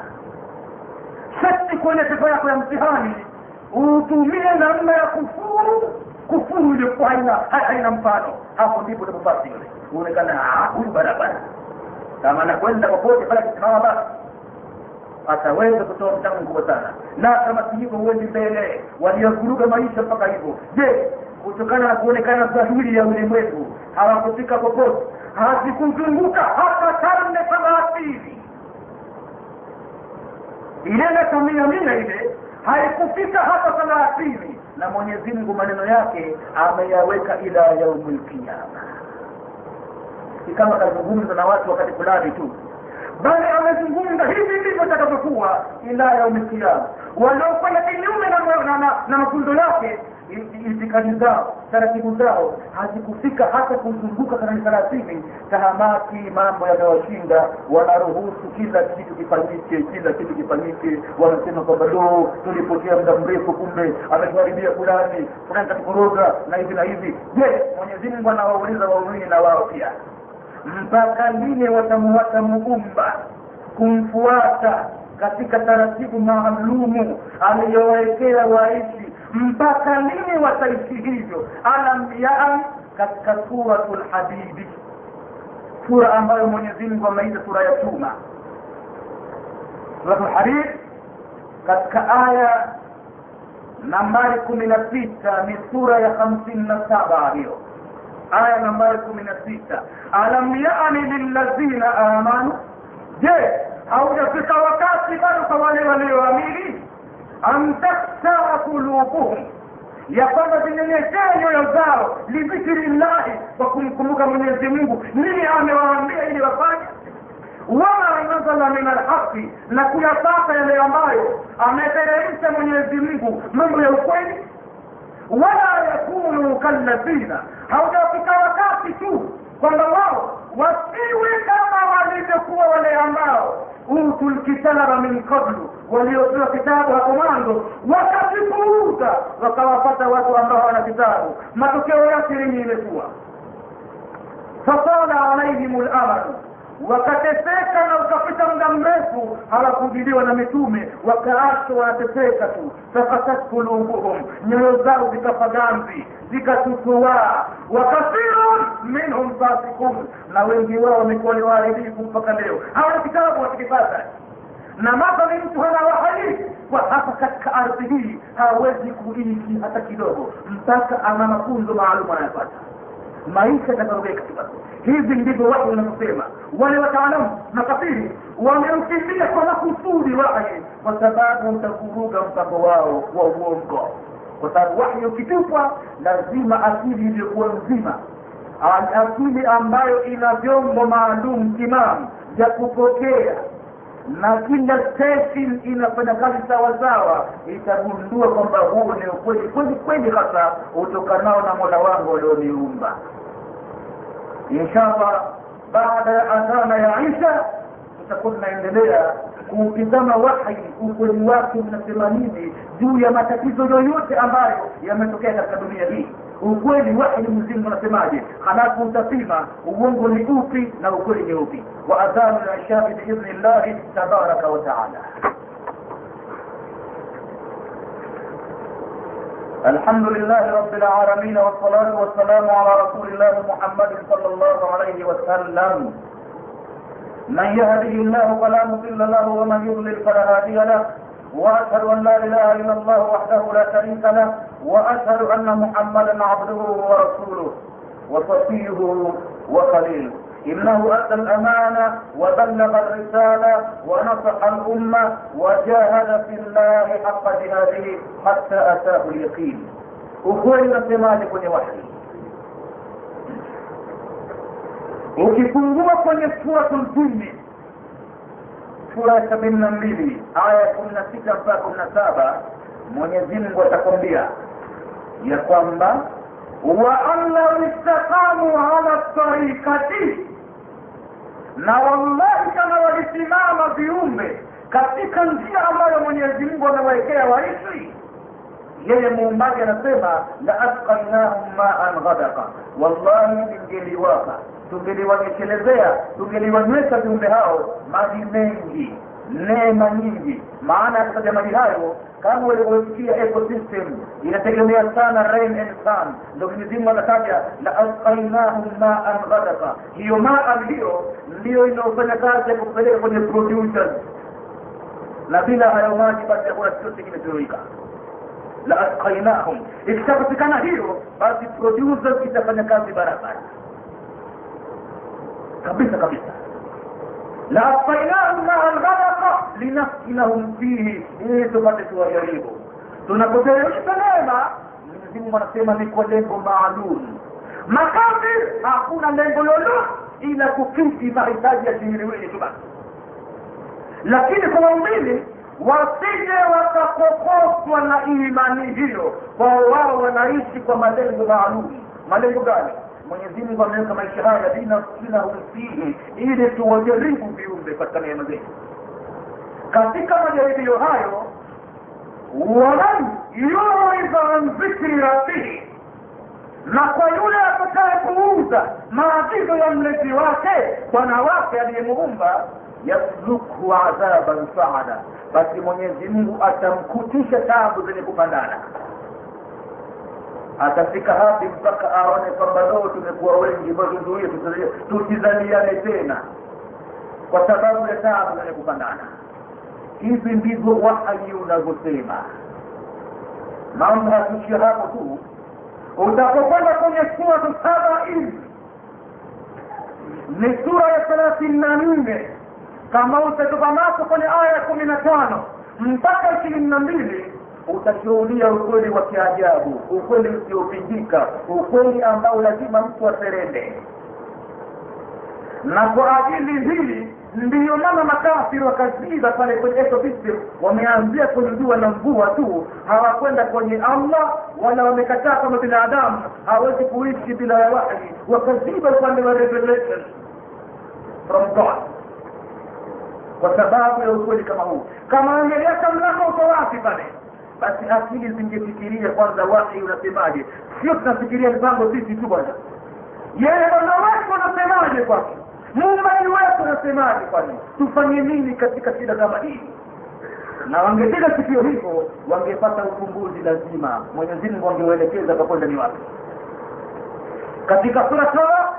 S1: Seti kwenye sifa yako ya mtihani. Utumie namna ya kufuru kufuru iliyokuwa haina haina mfano. Hapo ndipo utapopasi yule uonekana "Ah, huyu barabara. Kama anakwenda popote pale akisimama basi. Ataweza kutoa mchango mkubwa sana. Na kama si hivyo huendi mbele. Waliovuruga maisha mpaka hivyo. Je kutokana na kuonekana dhahiri ya ulimwengu hawakufika popote? Hazikuzunguka hata karne thelathini. Ile natumia mia mia ile haikufika hata thelathini na mwenyezi mungu maneno yake ameyaweka ila yaumul qiyama. Si kama kazungumza na watu wakati fulani tu. Bali amezungumza hivi ndivyo itakavyokuwa ila yaumul qiyama. Waliofanya kinyume na, mafunzo yake itikadi zao taratibu zao hazikufika hata kuzunguka thelathini. Tahamaki mambo yanayoshinda wanaruhusu kila kitu kifanyike kila kitu kifanyike. Wanasema kwamba do tulipotea muda mrefu kumbe ametuharibia fulani fulani katukoroga na hivi na hivi. Je mwenyezi mungu anawauliza waumini na wao pia? Mpaka lini watamuwata muumba kumfuata katika taratibu maalumu aliyowekea waishi mpaka lini wataishi hivyo alam katika suratu lhadidi sura ambayo mwenyezi mungu ameita sura ya chuma. Suratu lhadid katika aya nambari kumi na sita ni sura ya hamsini na saba hiyo. Aya nambari kumi na sita. Alam yani lilladhina amanu? Je haujafika wakati bado kwa wale walioamini an kulubuhum ya kwamba zinyenyekee nyoyo zao lidhikri llahi kwa kumkumbuka mwenyezi mungu. Nini amewaambia ili wafanye? Wama nazala min alhaqi na kuyapata yale ambayo ameteremsha mwenyezi mungu. Mambo ya ukweli. Wala yakunu kalladhina haujafika wakati tu kwamba wao wasiwe kama walivyokuwa wale ambao utu lkitaba min qablu waliopewa kitabu hapo mwanzo wakakipuuza wakawapata watu ambao hawana kitabu. Matokeo yake yenye imekuwa. Fatala alaihim lamadu wakateseka na ukapita muda mrefu hawakujiliwa na mitume wakaachwa wanateseka tu. Fakasat kulubuhum nyoyo zao zikafaganzi wa wakathirun minhum fasikun na wengi wao wamekuwa ni waharibifu mpaka leo. Hawana kitabu wakikipata na madhali mtu hana wahai. Kwa hapa katika ardhi hii hawezi kuishi hata kidogo. Mpaka ana mafunzo maalum anayopata. Maisha yatakarogeka kidogo hivi ndivyo watu wanavyosema. Wale wataalamu makafiri wameukimbia kwa makusudi wahi kwa sababu utavuruga mpango wao wa uongo kwa sababu wahi ukitupwa lazima akili iliyokuwa nzima. Akili ambayo ina vyombo maalum timamu vya kupokea. Na kila station inafanya kazi sawa sawa itagundua kwamba huu ni ukweli kweli kweli hasa utokanao na mola wangu walioniumba inshallah baada ya adhana ya isha tutakuwa tunaendelea kuutizama wahi ukweli wake unasema nini juu ya matatizo yoyote ambayo yametokea katika dunia hii ukweli wahi mzimu unasemaje halafu utapima uongo ni upi na ukweli ni upi wa adhanu lishabi biidhni llahi tabaraka wa taala الحمد لله رب العالمين والصلاة والسلام على رسول الله محمد صلى الله عليه وسلم من يهده الله فلا مضل له ومن يضلل فلا هادي له. وأشهد أن لا إله إلا الله وحده لا شريك له. وأشهد أن محمدا عبده ورسوله وصفيه وخليله. إنه أدى الأمانة وبلغ الرسالة ونصح الأمة وجاهد في الله حق جهاده حتى أتاه اليقين. ukweli unasemaje kwenye wahi ukifungua kwenye suratu jinni sura ya sabini na mbili aya ya kumi na sita mpaka kumi na saba mwenyezimngu atakwambia ya kwamba waan lau istaqamu ala tarikati na wallahi kama walisimama viumbe katika njia ambayo mwenyezi mungu amewekea waishi yeye muumbaji anasema la asqainahum maan ghadaka wallahi ningeliwapa tungeliwanyeshelezea tungeliwanywesha viumbe hao maji mengi neema nyingi. Maana ya kutaja maji hayo kama walivyosikia ecosystem inategemea sana rain and sun. Ndo mwenyezimungu anataja la asqainahum maan ghadaka hiyo maan hiyo ndiyo inaofanya kazi ya kupeleka kwenye producers na bila hayo maji basi hakuna chochote kimetowika la asqainahum. Ikishapatikana hiyo basi producers itafanya kazi barabara kabisa kabisa. La asqainahum maa lghadaqa linaftinahum fihi. Ili tupate tuwajaribu. Tunapoteremsha neema mwenyezi mungu anasema ni kwa lengo maalum. Makafir hakuna lengo lolote ila kukidhi mahitaji ya kiwiliwili tu basi. Lakini kwa waumini wasije wakakokoswa na imani hiyo kwao wao wanaishi kwa malengo maalum. Malengo gani mwenyezi mungu ameweka maisha haya linaftinahum fihi ili tuwajaribu viumbe katika neema zetu. Katika majaribio hayo waman yuridha an dhikri rabbihi na kwa yule atakaye kuuza maagizo ya mlezi wake bwana wake aliyemuumba yasluku adhaban saada basi mwenyezi mungu atamkutisha tabu zenye kupandana atafika hapi mpaka aone kwamba loo tumekuwa wengi batuzuie tusizaliane tena. Kwa sababu ya tabu zenye kupandana. Hivi ndivyo wahayi unavyosema. Mambo hakuishia hapo tu. Utapokwenda kwenye suratu sabain ni sura ya thelathini na nne. Kama utatoka macho kwenye aya ya kumi na tano mpaka ishirini na mbili utashuhudia ukweli wa kiajabu ukweli usiopingika ukweli ambao lazima mtu aserende na kwa ajili hii ndiyo maana makafiri wakaziba pale kwenye ecosystem wameanzia kwenye jua na mvua tu hawakwenda kwenye allah wala wamekataa kama binadamu hawezi kuishi bila ya wahi wakaziba upande wa revelation from god. Kwa sababu ya ukweli kama huu. Kama angeliacha mlango uko wapi pale basi akili zingefikiria kwanza wahi unasemaje? Sio tunafikiria mipango sisi tu bwana. Yeye bwana wetu anasemaje kwake? Muumbaji wetu anasemaje kwani tufanye nini katika shida kama hii? Na wangepiga sikio hivyo wangepata ufumbuzi lazima. Mwenyezi mungu pakwenda ni wapi katika sura toa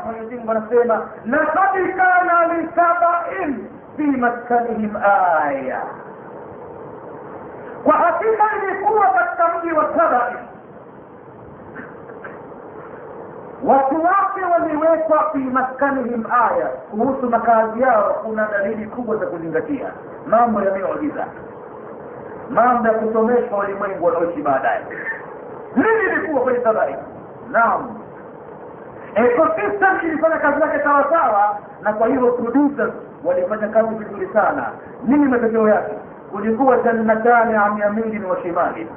S1: anasema lakad kana lisabain fi maskanihim aya kwa hakika ilikuwa katika mji wa sabai watu wake waliwekwa fi maskanihim aya. Kuhusu makazi yao kuna dalili kubwa za kuzingatia. Mambo ya mambo ya kusomeshwa walimwengu wanaoishi baadaye. Nini ilikuwa kwenye sabai naam. Ecosystem ilifanya kazi yake sawasawa na kwa hivyo producers walifanya kazi vizuri sana. Nini matokeo yake kulikuwa jannatani an yaminin wa shimali.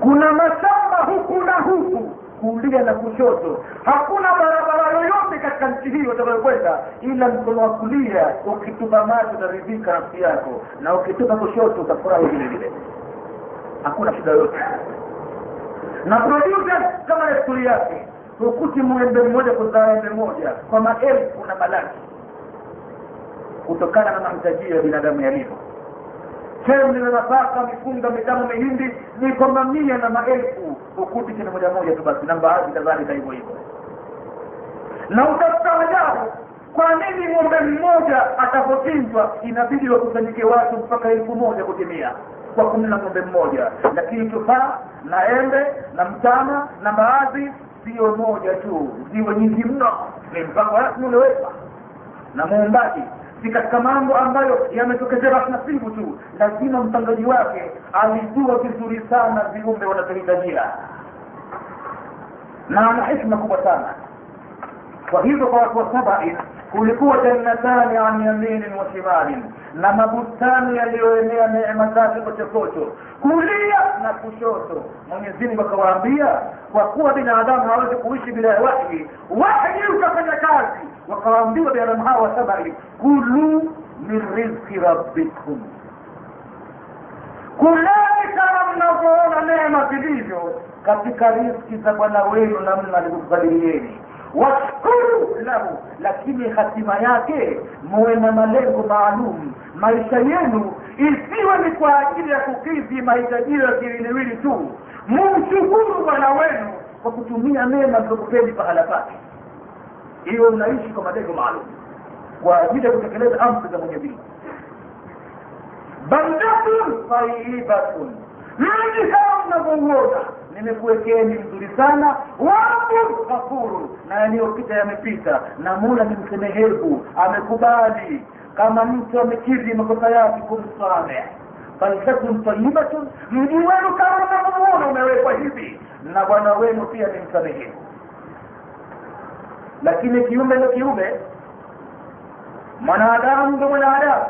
S1: Kuna mashamba huku na huku kulia na kushoto. Hakuna barabara yoyote katika nchi hii utakayokwenda ila mkono wa kulia ukitupa macho utaridhika nafsi yako na ukitupa kushoto utafurahi vile vile. Hakuna shida yoyote. Na producer kama desturi yake hukuti mwembe mmoja kuzaa embe moja kwa maelfu na malaki kutokana na mahitaji ya binadamu yalivyo. Chembe na nafaka mifunga mitano mihindi ni kwa mamia na maelfu. Hukuti chene moja moja tu basi na baadhi kadhalika hivyo hivyo. Na utastaajabu kwa nini ng'ombe mmoja atapochinjwa inabidi wakusanyike watu mpaka elfu moja kutimia kwa kumla ng'ombe mmoja. Lakini tufaa na embe na mtama na baadhi sio moja tu ziwe nyingi mno. Ni mpango rasmi uliowekwa na muumbaji si katika mambo ambayo yametokezea nasibu tu. Lazima mpangaji wake alijua vizuri sana viumbe wanavyohitajia na ana hikma kubwa sana. Kwa hivyo kwa watu wa sabai kulikuwa jannatani an yaminin wa shimalin na mabustani yaliyoenea neema zake kochokocho. Kulia na kushoto mwenyezi mungu akawaambia kwa kuwa binadamu hawezi kuishi bila ya wahi wahi utafanya kazi. Wakawaambiwa binadamu hawa wasabari kulu min rizki rabbikum. Kuleni kama mnavyoona neema zilivyo katika riski za bwana wenu namna alivyokukadirieni washkuru lahu lakini hatima yake muwe na malengo maalum. Maisha yenu isiwe ni kwa ajili ya kukidhi mahitajio ya kiwiliwili tu mumshukuru bwana wenu kwa kutumia mema zilizokupeni pahala pake. Hiyo unaishi kwa malengo maalum kwa ajili ya kutekeleza amri za mwenyezi mungu. Baldatun tayyibatun. Mji kama mnavyouona nimekuwekeni mzuri sana. Wabu ghafuru na yaliyopita yamepita na mula ni msemehevu amekubali. Kama mtu amekidhi makosa yake kumsamehe baldatun tayibatun mji wenu kama unavyomuona umewekwa hivi. Na bwana wenu pia ni msamehevu lakini kiume ndo kiume mwanadamu ndo mwanadamu.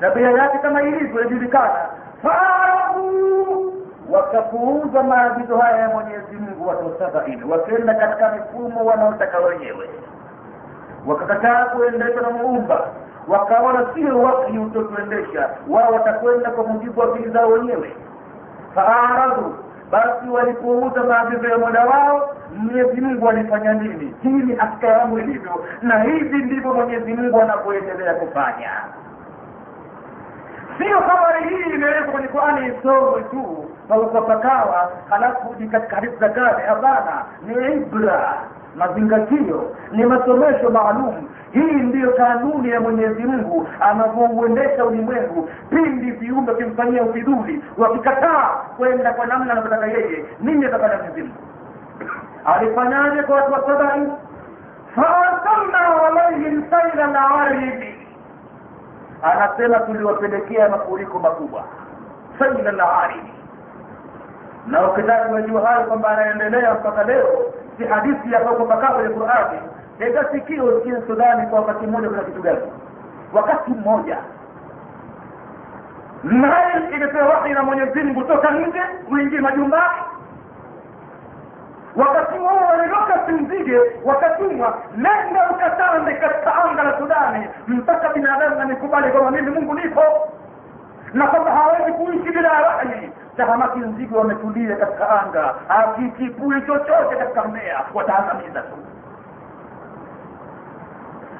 S1: Tabia yake kama ilivyo yajulikana faarabu wakapuuza maagizo haya ya mwenyezi mungu watosabaini wakenda katika mifumo wanaotaka wenyewe. Wakakataa kuendeshwa na muumba wakaona sio wakhi utotuendesha wao watakwenda kwa mujibu wa akili zao wenyewe. Faaradhu basi walipuuza maagizo ya mola wao mwenyezi mungu alifanya nini? Hii ni hakika yangu ilivyo na hivi ndivyo mwenyezi mungu anavyoendelea kufanya. Sio habari hii imewekwa kwenye qurani isomwe tu paukapakawa halafu ni katika hadithi za kale hapana ni ibra mazingatio ni masomesho maalum. Hii ndiyo kanuni ya mwenyezi mungu anavyouendesha ulimwengu. Pindi viumbe kimfanyia ufidhuli wakikataa kwenda kwa namna anavyotaka yeye nini atafanya mwenyezi mungu. Alifanyaje kwa watu wa sabai? Faarsalna alaihim saila laribi anasema tuliwapelekea mafuriko makubwa. Saila laribi na ukitaka kujua hayo kwamba anaendelea mpaka leo si hadithi ya kwamba kwenye qurani tega sikio nchini sudani kwa wakati mmoja kuna kitu gani. Wakati mmoja. Mai ilipewa wahi na mwenyezi mungu toka nje uingie majumbani. Wakati huo walitoka sinzige wakatumwa nenda ukatande katika anga la sudani mpaka binadamu anikubali kwamba mimi mungu nipo. Na kwamba hawezi kuishi bila wahi tahamaki nzige wametulia katika anga. Akikipui chochote katika mmea wataangamiza tu.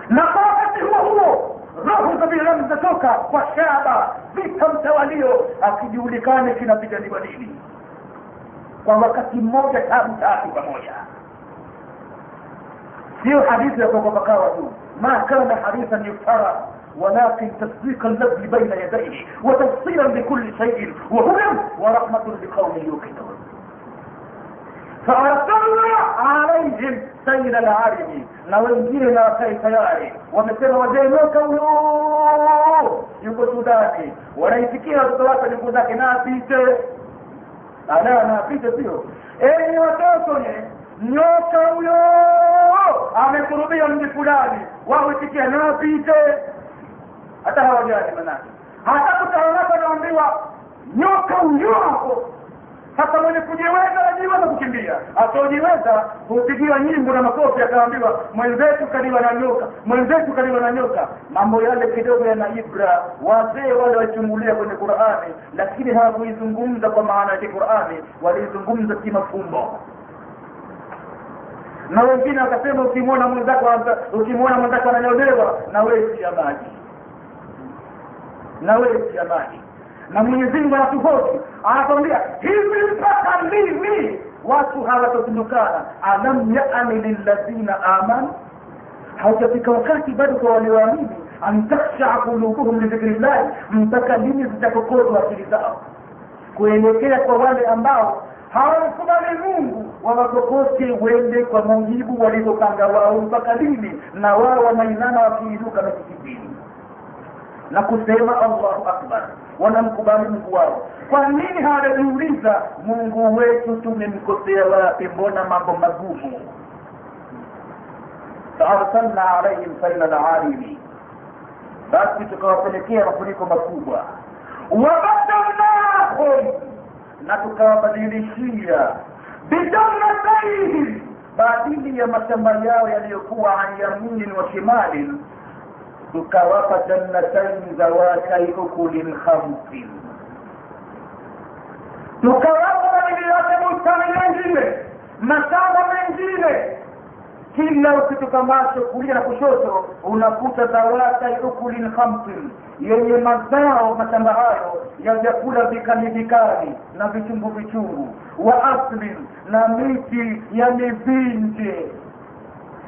S1: Na kwa wakati huo huo roho za binadamu zinatoka kwa shaba vita mtawalio akijulikane kinapiganiwa nini. Kwa wakati mmoja tabu tatu pamoja. Sio hadithi ya kokopakawa tu. Ma kana hadithan yuftara ولكن تصديق الذي بين يديه وتفصيلا لكل شيء وهدى ورحمة لقوم يوقنون فأرسلنا عليهم wengine na wakai tayari wamesema wajainuka huyo yuko sudani wanaitikia watoto wake ndugu zake na apite ala na apite sio enyi watoto nye nyoka huyo amekurubia mji fulani wauitikia na apite hata hawajali manake hata kutaonaka naambiwa nyoka huyo hapo. Sasa mwenye kujiweza ajiweza kukimbia. Asiojiweza hupigiwa nyimbo na makofi akaambiwa mwenzetu kaliwa na nyoka mwenzetu kaliwa na nyoka. Mambo yale kidogo yana ibra. Wazee wale walichungulia kwenye qurani lakini hawakuizungumza kwa maana ya kiqurani waliizungumza kimafumbo. Na wengine wakasema ukimwona mwenzako ukimwona mwenzako ananyolewa na wesi ya maji na wewe jamani na mwenyezi mungu anatuhoji anakwambia hivi mpaka lini watu hawatapindukana alam yani lilladhina amanu? Haujafika wakati bado kwa walioamini antakshaa kulubuhum lidhikrillahi lidhikri llahi mpaka lini zitakokozwa akili zao. Kuelekea kwa wale ambao hawamkubali mungu wawakokote wende kwa mujibu walivyopanga wao mpaka lini na wao wanainama wakiinuka misikitini na kusema allahu akbar. Wanamkubali mungu wao. Kwa nini hawajajiuliza mungu wetu tumemkosea wapi? Mbona mambo magumu? Faarsalna alaihim saila larimi basi tukawapelekea mafuriko makubwa. Wabadalnahum na tukawabadilishia. Bijannataihim baadili ya mashamba yao yaliyokuwa an yaminin wa shimalin tukawapa jannatain zawatai ukulin khamsin tukawapa yake bustani mengine mashamba mengine. Kila ukitoka macho kulia na kushoto unakuta zawatai ukulin khamsin yenye mazao mashamba hayo ya vyakula vikali vikali na vichungu vichungu. Wa aslin na miti ya mivinje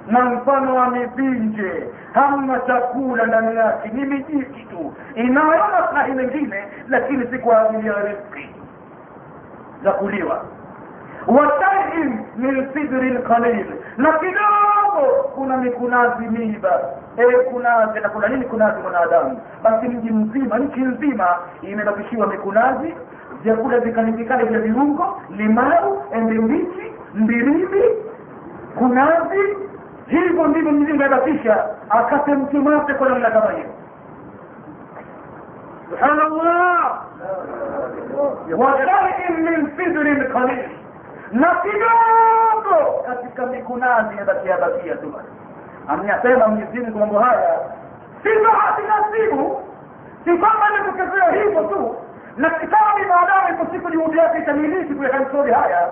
S1: na mfano wa mivinje hamna chakula ndani yake ni mijiki tu. Inayo maslahi mengine lakini si kwa ajili ya rizki za kuliwa. Wataiin min sidrin qalil na kidogo kuna mikunazi miba. E kunazi nakula nini? Kunazi mwanadamu. Basi mji mzima nchi nzima imebakishiwa mikunazi vyakula vikali vikali vya viungo limau embe mbichi mbirimbi kunazi hivyo ndivyo mwenyezi amebakisha akate mtu mate kwa namna kama hiyo. Subhanallah! Washaiin min sidrin qalil na kidogo katika mikunazi yabakia bakia tu. Amnasema mwenyezi mambo haya si bahati nasibu. Si kwamba imetokezea hivyo tu na kitabu baadaye kwa siku juhudi yake itamiliki kuyaka mastori haya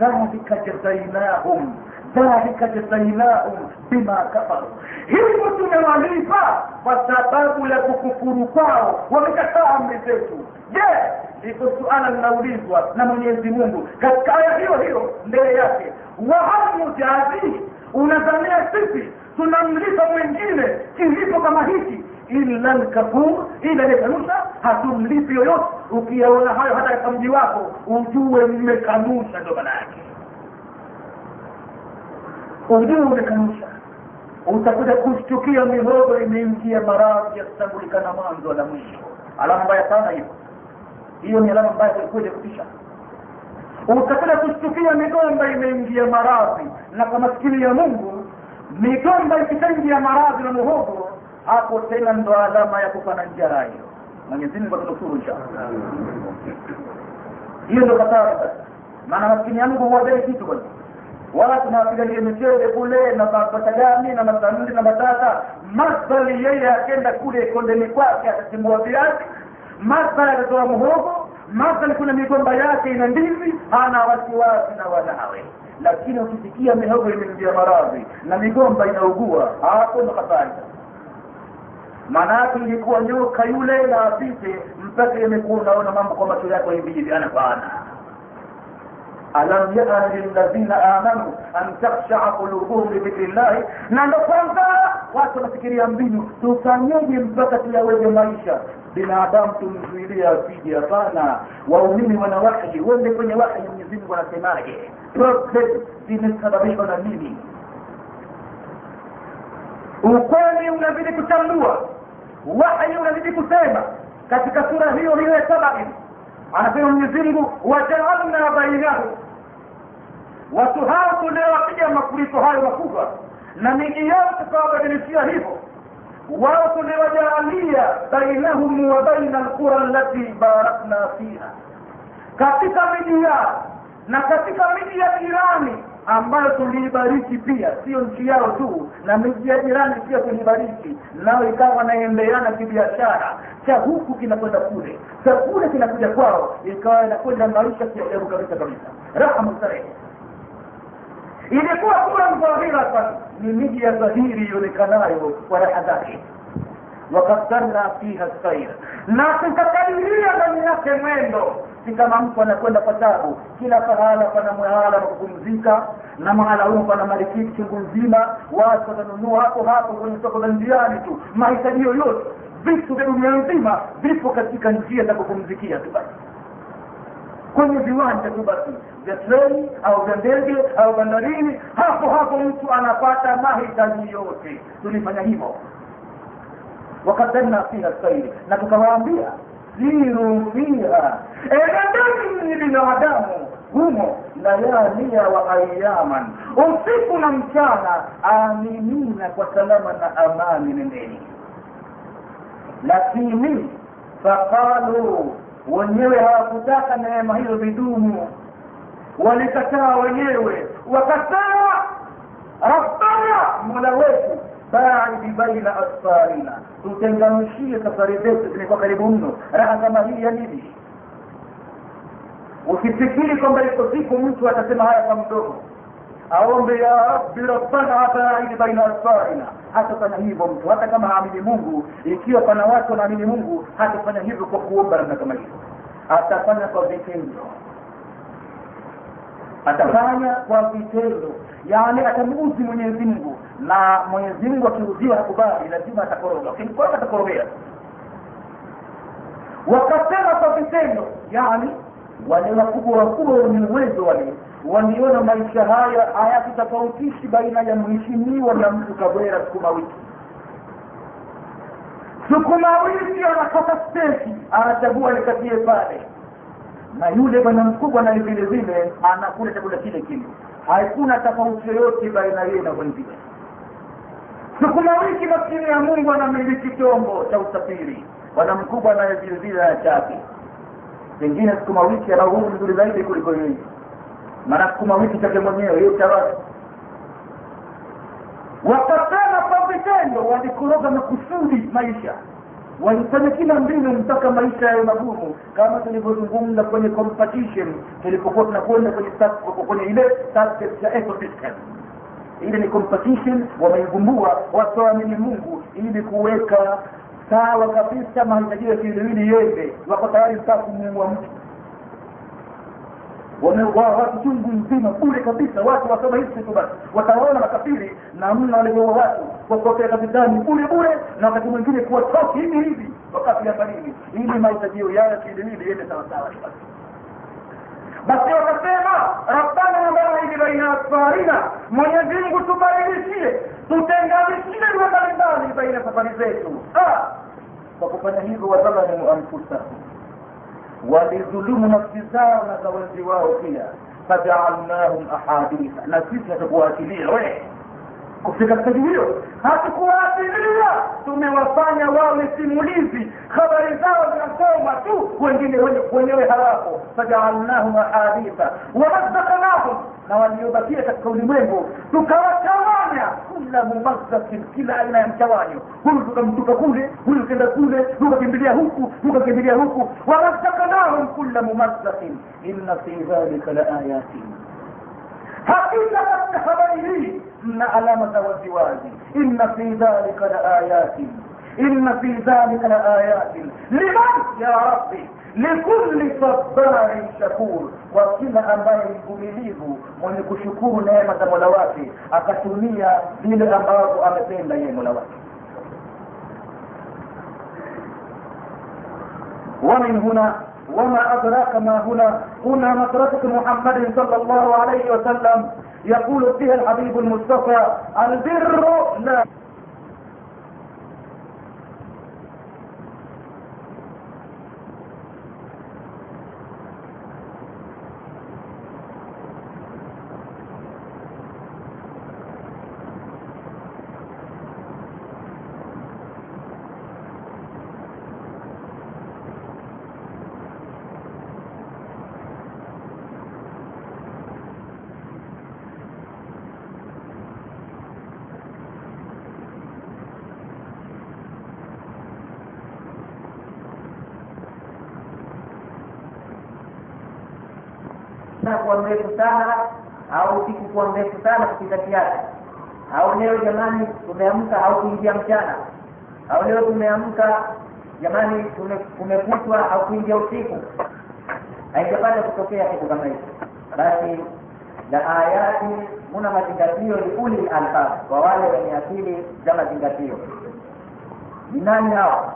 S1: dhalika jazainahum dhalika jazainahum bima kafaru. Hivyo tumewalipa kwa sababu ya kukufuru kwao wamekataa amri zetu. Je iko suala linaulizwa na mwenyezi mungu katika aya hiyo hiyo mbele yake. Wahamujazi mujazi sisi tunamlipa mwingine kilipo kama hiki? Illa lkafur ila aliyekanusha hatumlipi yoyote. Ukiyaona hayo hata katika mji wako ujue mmekanusha ndo maana yake ujue umekanusha utakuja kushtukia mihogo imeingia maradhi yasitambulikana mwanzo na mwisho. Alama mbaya sana hiyo. Hiyo ni alama mbaya kwelikweli ya kutisha. Utakuja kushtukia migomba imeingia maradhi. Na kwa maskini ya mungu migomba ikishaingia maradhi na muhogo hapo tena ndo alama ya kufa na njaa hiyo. Mwenyezi mungu atunusuru inshallah hiyo ndo katara sasa. Maana maskini ya mungu huwadai kitu bwana wala tunawapigania michele kule na mapatagani na masamli na matata masali yeye akenda kule kondeni kwake atatimbua viazi. Masali atatoa muhogo. Masali kuna migomba yake ina ndizi. Hana wasiwasi na wanawe. Lakini ukisikia mihogo imeingia maradhi na migomba inaugua hapo ndo yake ilikuwa nyoka yule na apite mpaka imekuwa unaona mambo kwa macho yako hivi hivi anapana alam yana lilladhina amanu an takhshaa qulubuhum lidhikri llahi na ndo kwanza watu wanafikiria mbinu tufanyeje mpaka tuyaweze maisha? Binadamu tumzuilia asije hapana waumini wana wahi wende kwenye wahi mwenyezi mungu anasemaje? Problem zimesababishwa na nini? Ukweli unazidi kuchambua wahi unazidi kusema. Katika sura hiyo hiyo ya sabai anasema mwenyezi mungu wajaalna bainahum watu hao tuliowapiga mafuriko hayo makubwa. Na miji yao tukawabadilishia hivyo. Wao tuliwajaalia bainahum wa baina alqura allati barakna fiha. Katika miji yao na katika miji ya jirani ambayo tuliibariki pia sio nchi yao tu na miji ya jirani pia tulibariki nao ikawa wanaendeana kibiashara. Cha huku kinakwenda kule. Cha kule kinakuja kwao. Ikawa inakwenda maisha kiajabu kabisa kabisa. Raha mustarehe ilikuwa kura dhahiratan ni miji ya dhahiri ionekanayo kwa raha zake. Wakaddarna fiha sair na tukakadiria ndani yake mwendo. Si kama mtu anakwenda kwa tabu. Kila pahala pana mwahala wa kupumzika na mahala huo pana marikiti chungu nzima. Watu watanunua hapo hapo kwenye soko la njiani tu. Mahitaji yoyote. Vitu vya dunia nzima vipo katika njia za kupumzikia tu basi. Kwenye viwanja tu basi vya treni au vya ndege au bandarini hapo hapo mtu anapata mahitaji yote. Tulifanya hivyo. Wakaddanna fiha sairi na tukawaambia siru fiha. Enendeni ni binadamu humo layalia wa ayaman usiku na mchana aminina kwa salama na amani nendeni. Lakini faqalu wenyewe hawakutaka neema hiyo vidumu walikataa wenyewe. Wakasema rabbana mola wetu baidi baina asfarina. Tutenganishie safari zetu zimekuwa karibu mno. Raha kama hii ya nini? Usifikiri kwamba iko siku mtu atasema haya kwa mdomo. Aombe ya rabbi rabbana baidi baina asfarina. Hatafanya hivyo mtu. Hata kama haamini mungu ikiwa pana watu wanaamini mungu hatafanya hivyo kwa kuomba namna kama hivyo atafanya kwa vitendo atafanya kwa vitendo. Yani atamuuzi mwenyezi mungu. Na mwenyezi mungu akiuziwa hakubali lazima atakoroga. Ukimkoroga atakorogea. Wakasema kwa vitendo yani wale wakubwa wakubwa wenye uwezo wale waliona maisha haya hayakitofautishi baina ya mheshimiwa na mtu kabwera sukuma wiki sukuma wiki anakata steki anachagua nikatie pale na yule bwana mkubwa naye vile vile anakula chakula kile kile. Hakuna tofauti yoyote baina yeye na mwingine. Sukuma wiki maskini ya mungu anamiliki chombo cha usafiri. Bwana mkubwa naye vile vile ana chake pengine sukuma wiki ana uhuru mzuri zaidi kuliko yeye. Maana sukuma wiki chake mwenyewe cha wakasema kwa vitendo walikoroga makusudi maisha walifanya kila mbinu mpaka maisha yayo magumu. Kama tulivyozungumza kwenye competition tulipokuwa tunakwenda kwenye kwenye ile subject ya ecosystem ile ni competition wameivumbua wasoamini mungu ili kuweka sawa kabisa mahitaji ya kiiliwili yende wako tayari mpaka kumuua mtu wameuaa watu chungu nzima kule kabisa. Watu wasoma hivi tu basi. Watawaona makafiri namna walivyoua watu. Kwa kuwapea kapitani bure bure. Na wakati mwingine kuwatoki hivi hivi. Wakati ya baridi ili mahitajio yao ya kiwiliwili yende sawasawa basi. Wakasema rabbana baidi baina asfarina mwenyezi mungu tubadilishie. Tutenganishie lugha mbalimbali baina safari zetu. Kwa kufanya hivyo wadhalamu anfusahum walidhulumu nafsi zao na za wenzi wao pia fajaalnahum ahaditha na sisi hatukuwaachilia we kufika stage hiyo hatukuwaathiria tumewafanya wawe simulizi habari zao zinasoma tu wengine wenyewe hawapo fajaalnahum ahaditha wamazzaknahum na waliobakia katika ulimwengu tukawachawanya kula mumassakin kila aina ya mchawanyo huyu tukamtupa kule huyu kenda kule tukakimbilia huku tukakimbilia huku wamazzaknahum kula mumassakin inna fi dhalika la حقيقة انتهب إليه إن علامة والزواج إن في ذلك لآيات إن في ذلك لآيات لمن يا ربي لكل صبار شكور kwa kila ambaye ni mvumilivu mwenye kushukuru neema za mola wake akatumia vile ambavyo amependa yeye mola wake ومن هنا وما أدراك ما هنا. هنا مدرسة محمد صلى الله عليه وسلم يقول فيها الحبيب المصطفى البر لا.
S2: Kuwa mrefu sana au siku kuwa mrefu sana kupita kiasi. Au leo jamani tumeamka au kuingia mchana. Au leo tumeamka jamani kumekutwa au kuingia usiku. Haijapata kutokea kitu kama hicho. Basi la ayati muna mazingatio liuli albab kwa wale wenye akili za mazingatio. Ni nani hao?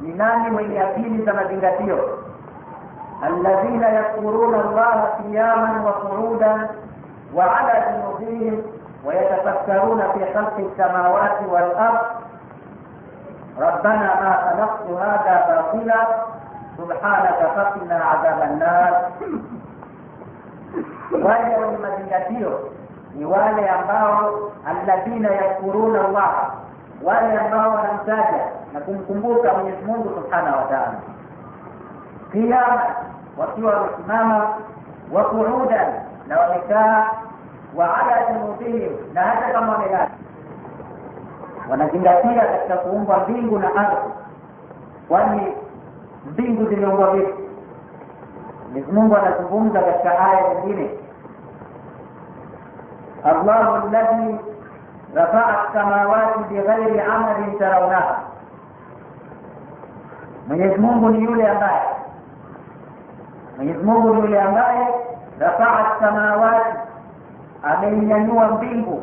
S2: Ni nani mwenye akili za mazingatio الذين يذكرون الله قياما وقعودا وعلى جنوبهم ويتفكرون في خلق السماوات والارض ربنا ما خلقت هذا باطلا سبحانك فقنا عذاب النار wale wenye mazingatio ni wale ambao alladhina yadhkuruna allaha wale ambao wanamtaja na kumkumbuka mwenyezi mungu subhanahu wa taala qiyama wakiwa wamesimama wa qu'udan na wamekaa wa ala junubihim na hata kama wamelala wanazingatia katika kuumba mbingu na ardhi kwani mbingu zimeumbwa vipi mwenyezi mungu anazungumza katika aya nyingine allahu alladhi rafaa samawati bighairi amalin tarawnaha mwenyezi mungu ni yule ambaye mungu yule ambaye rafaa samawati ameinyanyua mbingu